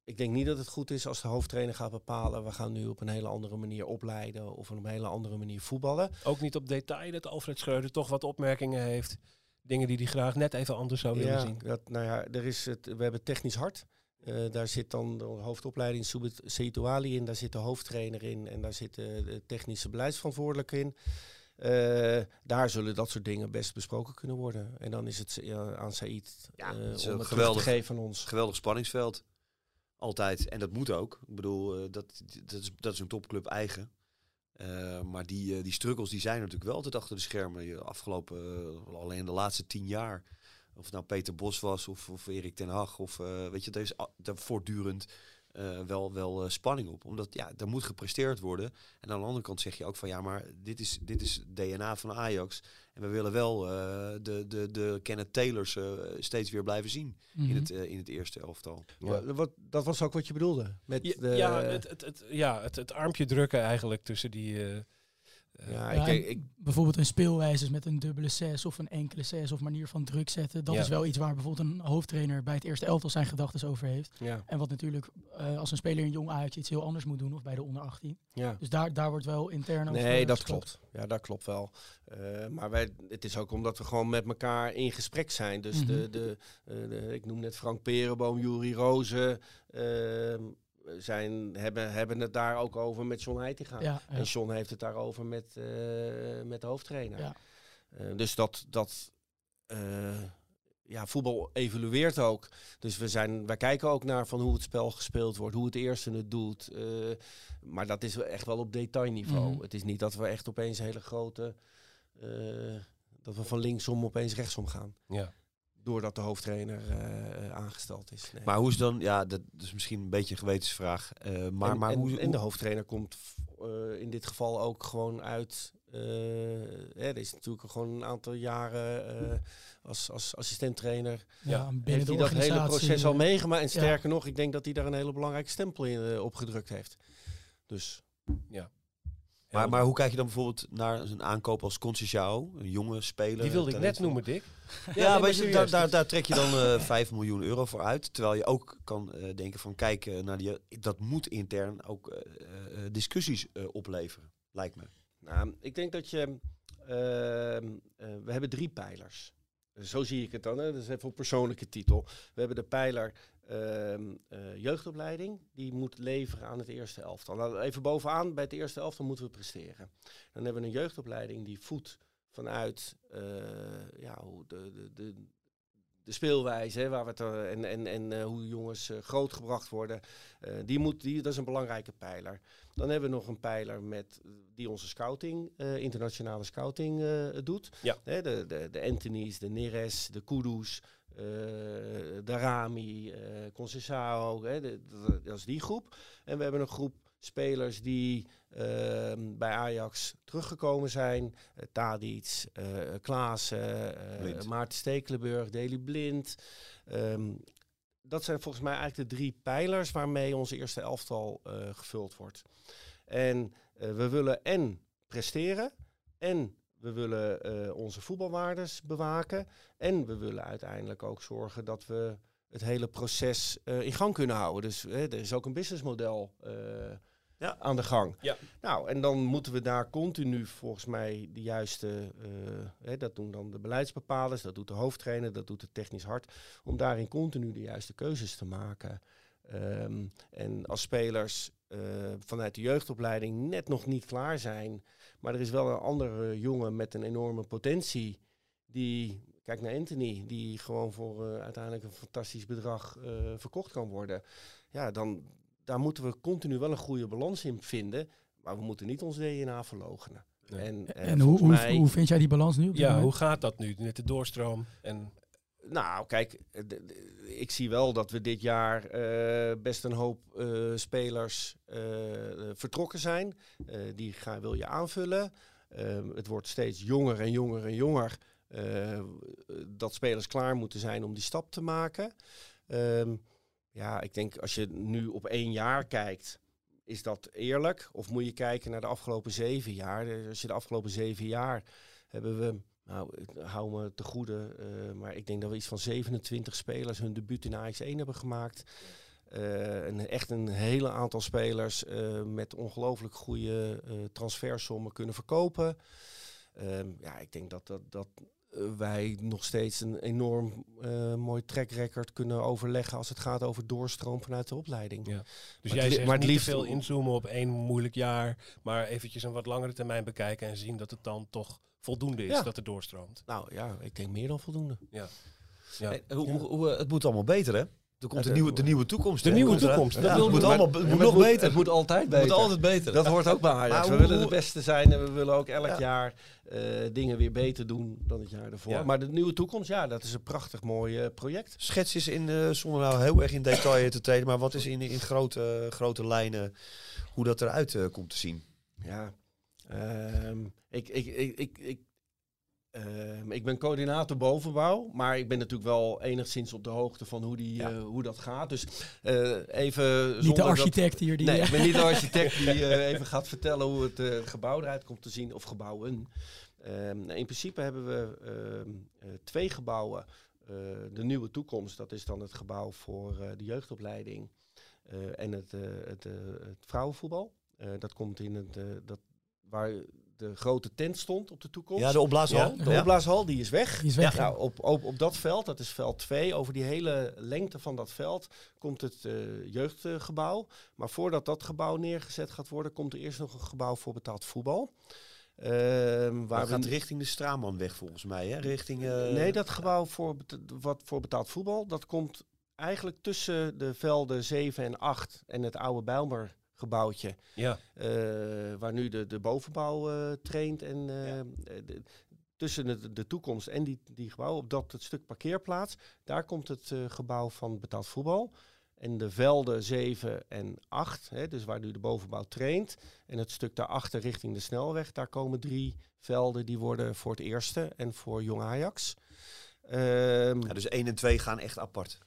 ik denk niet dat het goed is als de hoofdtrainer gaat bepalen, we gaan nu op een hele andere manier opleiden of op een hele andere manier voetballen. Ook niet op detail dat Alfred Schreuder toch wat opmerkingen heeft. Dingen die hij graag net even anders zou willen Ja, zien. dat, nou ja, er is het, we hebben technisch hart. Eh, daar zit dan de hoofdopleiding Subit in, daar zit de hoofdtrainer in en daar zit de, de technische beleidsverantwoordelijke in. Eh, daar zullen dat soort dingen best besproken kunnen worden. En dan is het ja, aan Said Ja, eh, om het geweldig te geven aan ons. Geweldig spanningsveld. Altijd. En dat moet ook. Ik bedoel, eh, dat, dat, is, dat is een topclub eigen. Eh, maar die, eh, die struggles die zijn natuurlijk wel altijd achter de schermen. Afgelopen, alleen de laatste tien jaar. Of het nou Peter Bos was of, of Erik ten Hag. Of, weet je, er is voortdurend wel, wel spanning op. Omdat ja, er moet gepresteerd worden. En aan de andere kant zeg je ook van ja, maar dit is, dit is DNA van Ajax. En we willen wel eh, de, de, de Kenneth Taylors eh, steeds weer blijven zien in, Mhm. het, eh, in het eerste elftal. Wa- Wat, dat was ook wat je bedoelde. Met Ja, de, ja, het, het, het, ja het, het armpje drukken eigenlijk tussen die... eh, ja, ik, ik, bijvoorbeeld een speelwijze met een dubbele zes of een enkele zes of manier van druk zetten. Dat Ja. is wel iets waar bijvoorbeeld een hoofdtrainer bij het eerste elftal zijn gedachten over heeft. ja, En wat natuurlijk eh, als een speler in jong Ajax iets heel anders moet doen of bij de onder 18. ja. Dus daar, daar wordt wel intern over Nee, dat klopt. Ja, dat klopt wel. Eh, maar wij, het is ook omdat we gewoon met elkaar in gesprek zijn. Dus de, Mhm. de, eh, de, ik noem net Frank Perenboom, Jurie Rozen, ehm, zijn, hebben, hebben het daar ook over met John Heitinga. Ja, ja. En John heeft het daarover met, eh, met de hoofdtrainer. Ja. Eh, dus dat, dat eh, ja, voetbal evolueert ook. Dus we zijn, wij kijken ook naar van hoe het spel gespeeld wordt, hoe het eerste het doet. eh, maar dat is echt wel op detailniveau. Mhm. Het is niet dat we echt opeens hele grote, eh, dat we van linksom opeens rechtsom gaan. ja. Doordat de hoofdtrainer eh, aangesteld is. Nee. Maar hoe is dan, ja, dat is misschien een beetje een gewetensvraag. eh, maar, en, maar en, hoe, en de hoofdtrainer komt eh, in dit geval ook gewoon uit. eh hè, er is natuurlijk gewoon een aantal jaren eh, als, als assistenttrainer. Ja, binnen Heeft hij dat hele proces al eh, meegemaakt? En sterker nog, ik denk dat hij daar een hele belangrijke stempel in eh, opgedrukt heeft. Dus maar, maar hoe kijk je dan bijvoorbeeld naar een aankoop als Conceição, een jonge speler? Die wilde ik net noemen, Dick. Ja, [laughs] nee, maar weet je, daar, daar, daar trek je dan eh 5 miljoen euro voor uit. Terwijl je ook kan eh, denken van kijk, eh, naar die, dat moet intern ook eh, eh, discussies eh, opleveren, lijkt me. nou, ik denk dat je. ehm, eh, we hebben drie pijlers. Zo zie ik het dan. Hè. Dat is even op persoonlijke titel. We hebben de pijler ehm, eh, jeugdopleiding. Die moet leveren aan het eerste elftal. Nou, even bovenaan, bij het eerste elftal moeten we presteren. Dan hebben we een jeugdopleiding die voedt vanuit eh, ja, hoe de, de, de, de speelwijze, hè, waar we het, eh, en, en, en eh, hoe jongens eh, grootgebracht worden. Die moet, die, dat is een belangrijke pijler. Dan hebben we nog een pijler met, die onze scouting, internationale scouting doet. Ja. Hè, de, de, de Anthony's, de Neres, de Kudus, de Rami, Conceição, hè, de- de- dat is die groep. En we hebben een groep spelers die ehm, bij Ajax teruggekomen zijn. Uh, Tadic, eh Klaassen, eh, Blind. Maarten Stekelenburg, Deli Blind. Ehm, dat zijn volgens mij eigenlijk de drie pijlers waarmee ons eerste elftal gevuld wordt. En we willen en presteren en we willen onze voetbalwaardes bewaken. En we willen uiteindelijk ook zorgen dat we het hele proces in gang kunnen houden. Dus hè, er is ook een businessmodel Ja. aan de gang. Ja. Nou, en dan moeten we daar continu volgens mij de juiste, eh, hè, dat doen dan de beleidsbepalers, dat doet de hoofdtrainer, dat doet het technisch hart, om daarin continu de juiste keuzes te maken. Ehm, en als spelers eh, vanuit de jeugdopleiding net nog niet klaar zijn, maar er is wel een andere jongen met een enorme potentie die, kijk naar Anthony, die gewoon voor eh, uiteindelijk een fantastisch bedrag verkocht kan worden. Ja, dan daar moeten we continu wel een goede balans in vinden, maar we moeten niet ons DNA verlogenen. Nee. En, eh, En hoe, hoe, mij- hoe vind jij die balans nu? Ja, moment? hoe gaat dat nu met de doorstroom? En Nou, kijk, eh, ik zie wel dat we dit jaar eh, best een hoop eh, spelers vertrokken zijn. Eh, die ga, wil je aanvullen. Ehm, het wordt steeds jonger en jonger en jonger. dat spelers klaar moeten zijn om die stap te maken. Ehm, ja, ik denk als je nu op één jaar kijkt, is dat eerlijk? Of moet je kijken naar de afgelopen zeven jaar? Eh, Als je de afgelopen zeven jaar hebben we nou, hou me te goede, eh, maar ik denk dat we iets van 27 spelers hun debuut in AX1 hebben gemaakt. Een, echt een hele aantal spelers eh, met ongelooflijk goede transfersommen kunnen verkopen. Ehm, ja, ik denk dat, dat, dat wij nog steeds een enorm eh, mooi track record kunnen overleggen als het gaat over doorstroom vanuit de opleiding. Ja. Dus Maar jij zegt maar het niet liefst- te veel inzoomen op één moeilijk jaar, maar eventjes een wat langere termijn bekijken en zien dat het dan toch voldoende is Ja. dat het doorstroomt. Nou ja, ik denk meer dan voldoende. Ja. Eh, hoe, hoe, hoe, eh, het moet allemaal beter, hè? Er komt de Ja, nieuwe, de nieuwe toekomst. De nieuwe toekomst, dat wil het moet allemaal het moet het nog beter. Het moet altijd Het beter. moet altijd beter. Dat hoort ook bij Ajax. Maar we hoe- willen de beste zijn en we willen ook elk Ja. jaar eh, dingen weer beter doen dan het jaar ervoor. Ja. Maar de nieuwe toekomst, ja, dat is een prachtig mooi eh, project. Schets eens in, eh, zonder nou heel erg in detail te treden, maar wat is in, in grote, grote lijnen hoe dat eruit eh, komt te zien? Ja, ehm, ik, ik, ik, ik, ik, ehm, ik ben coördinator bovenbouw, maar ik ben natuurlijk wel enigszins op de hoogte van hoe, die, Ja. eh, hoe dat gaat. Dus eh, even Niet de dat- architect hier die... Nee, ik ben niet de architect die [laughs] eh, even gaat vertellen hoe het gebouw eruit komt te zien, of gebouwen. Ehm, in principe hebben we ehm, eh, twee gebouwen. De nieuwe toekomst, dat is dan het gebouw voor de jeugdopleiding en het, het, het vrouwenvoetbal. Dat komt in het, dat, waar de grote tent stond op de toekomst. Ja, de opblaashal. De opblaashal die is weg. Die is weg, Ja, ja. nou, op, op, op dat veld, dat is veld 2, over die hele lengte van dat veld komt het eh, jeugdgebouw. Maar voordat dat gebouw neergezet gaat worden, komt er eerst nog een gebouw voor betaald voetbal. Ehm, waar we gaat richting de Straaman weg volgens mij, hè? Richting, eh, Nee, dat gebouw voor, wat voor betaald voetbal, dat komt eigenlijk tussen de velden 7 en 8 en het oude Bijlmer gebouwtje. Ja. eh, waar nu de, de bovenbouw eh traint. En eh, de- tussen de, de toekomst en die, die gebouw, op dat het stuk parkeerplaats, daar komt het gebouw van betaald voetbal. En de velden 7 en 8, hè, dus waar nu de bovenbouw traint. En het stuk daarachter richting de snelweg, daar komen drie velden die worden voor het eerste en voor Jong Ajax. Ehm Ja, dus 1 en 2 gaan echt apart.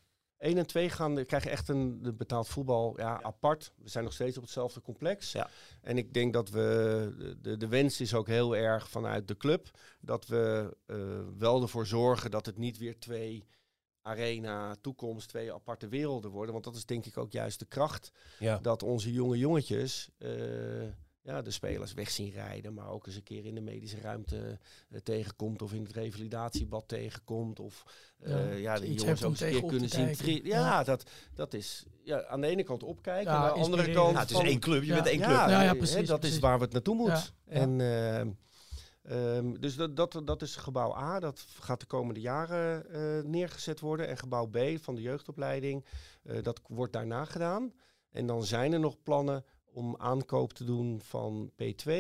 1 en 2 gaan, krijgen echt een de betaald voetbal ja, apart. We zijn nog steeds op hetzelfde complex. Ja. En ik denk dat we, de- de, wens is ook heel erg vanuit de club, dat we eh, wel ervoor zorgen dat het niet weer twee arena, toekomst, twee aparte werelden worden. Want dat is denk ik ook juist de kracht, Ja. dat onze jonge jongetjes eh, ja, de spelers weg zien rijden, maar ook eens een keer in de medische ruimte eh, tegenkomt of in het revalidatiebad tegenkomt. Of Ja, ja, ja, de jongens ook eens een keer kunnen zien. Ja, Ja. Dat, dat is ja, aan de ene kant opkijken, Ja, aan de andere kant... Ja, het is van- één club, je Ja. bent één club. Ja, hè, precies, dat precies. is waar het naartoe moet. Ja, ja. En, ehm, ehm, dus dat, dat, dat is gebouw A, dat gaat de komende jaren eh, neergezet worden. En gebouw B van de jeugdopleiding, eh, dat wordt daarna gedaan. En dan zijn er nog plannen om aankoop te doen van P2.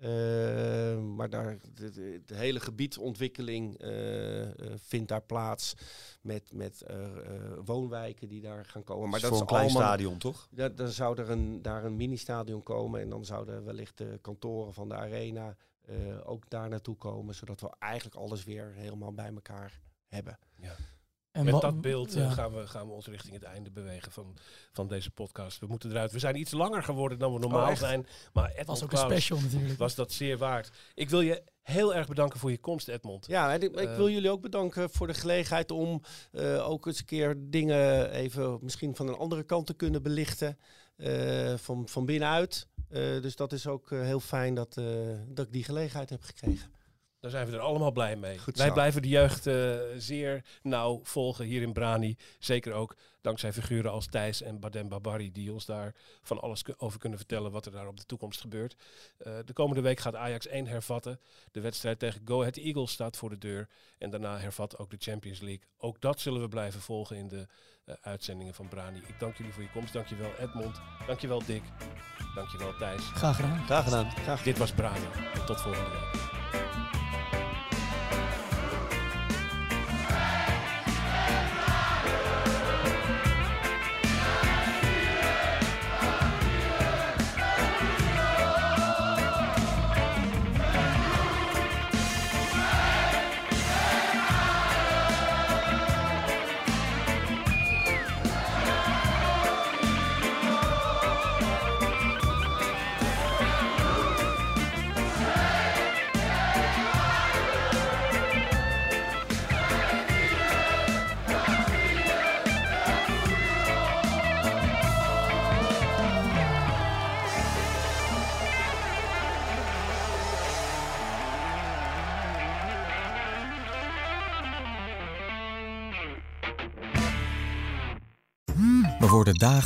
Ehm, maar daar, de, de- de hele gebiedsontwikkeling eh, eh, vindt daar plaats met, met eh, woonwijken die daar gaan komen. Maar dat voor is een klein allemaal, stadion, toch? ja, dan zou er een, daar een mini-stadion komen en dan zouden wellicht de kantoren van de arena ook daar naartoe komen, zodat we eigenlijk alles weer helemaal bij elkaar hebben. En Met dat beeld eh, ja. gaan, we, gaan we ons richting het einde bewegen van, van deze podcast. We moeten eruit. We zijn iets langer geworden dan we normaal echt? zijn. Maar Het Edmond was ook een special natuurlijk. was dat zeer waard. Ik wil je heel erg bedanken voor je komst, Edmond. Ja, en ik, ik Eh, wil jullie ook bedanken voor de gelegenheid om eh, ook eens een keer dingen even misschien van een andere kant te kunnen belichten. eh, van, van binnenuit. Eh, dus dat is ook heel fijn dat, eh, dat ik die gelegenheid heb gekregen. Daar zijn we er allemaal blij mee. Goed Wij blijven de jeugd eh, zeer nauw volgen hier in Brani. Zeker ook dankzij figuren als Thijs en Badem Babari, die ons daar van alles over kunnen vertellen wat er daar op de toekomst gebeurt. Eh, de komende week gaat Ajax 1 hervatten. De wedstrijd tegen Go Ahead Eagles staat voor de deur. En daarna hervat ook de Champions League. Ook dat zullen we blijven volgen in de eh, uitzendingen van Brani. Ik dank jullie voor je komst. Dankjewel Edmond. Dankjewel Dick. Dankjewel Thijs. Graag gedaan. Graag gedaan. Dit was Brani. En tot volgende week.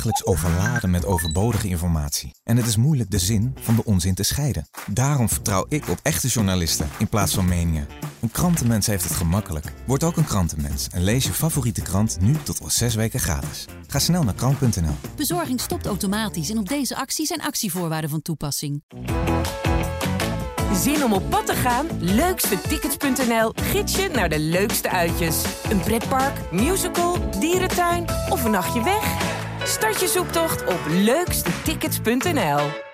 Dagelijks overladen met overbodige informatie. En het is moeilijk de zin van de onzin te scheiden. Daarom vertrouw ik op echte journalisten in plaats van meningen. Een krantenmens heeft het gemakkelijk. Word ook een krantenmens en lees je favoriete krant nu tot al zes weken gratis. Ga snel naar krant.nl. Bezorging stopt automatisch en op deze actie zijn actievoorwaarden van toepassing. Zin om op pad te gaan? Leukstetickets.nl gids je naar de leukste uitjes. Een pretpark, musical, dierentuin of een nachtje weg? Start je zoektocht op leukstetickets.nl.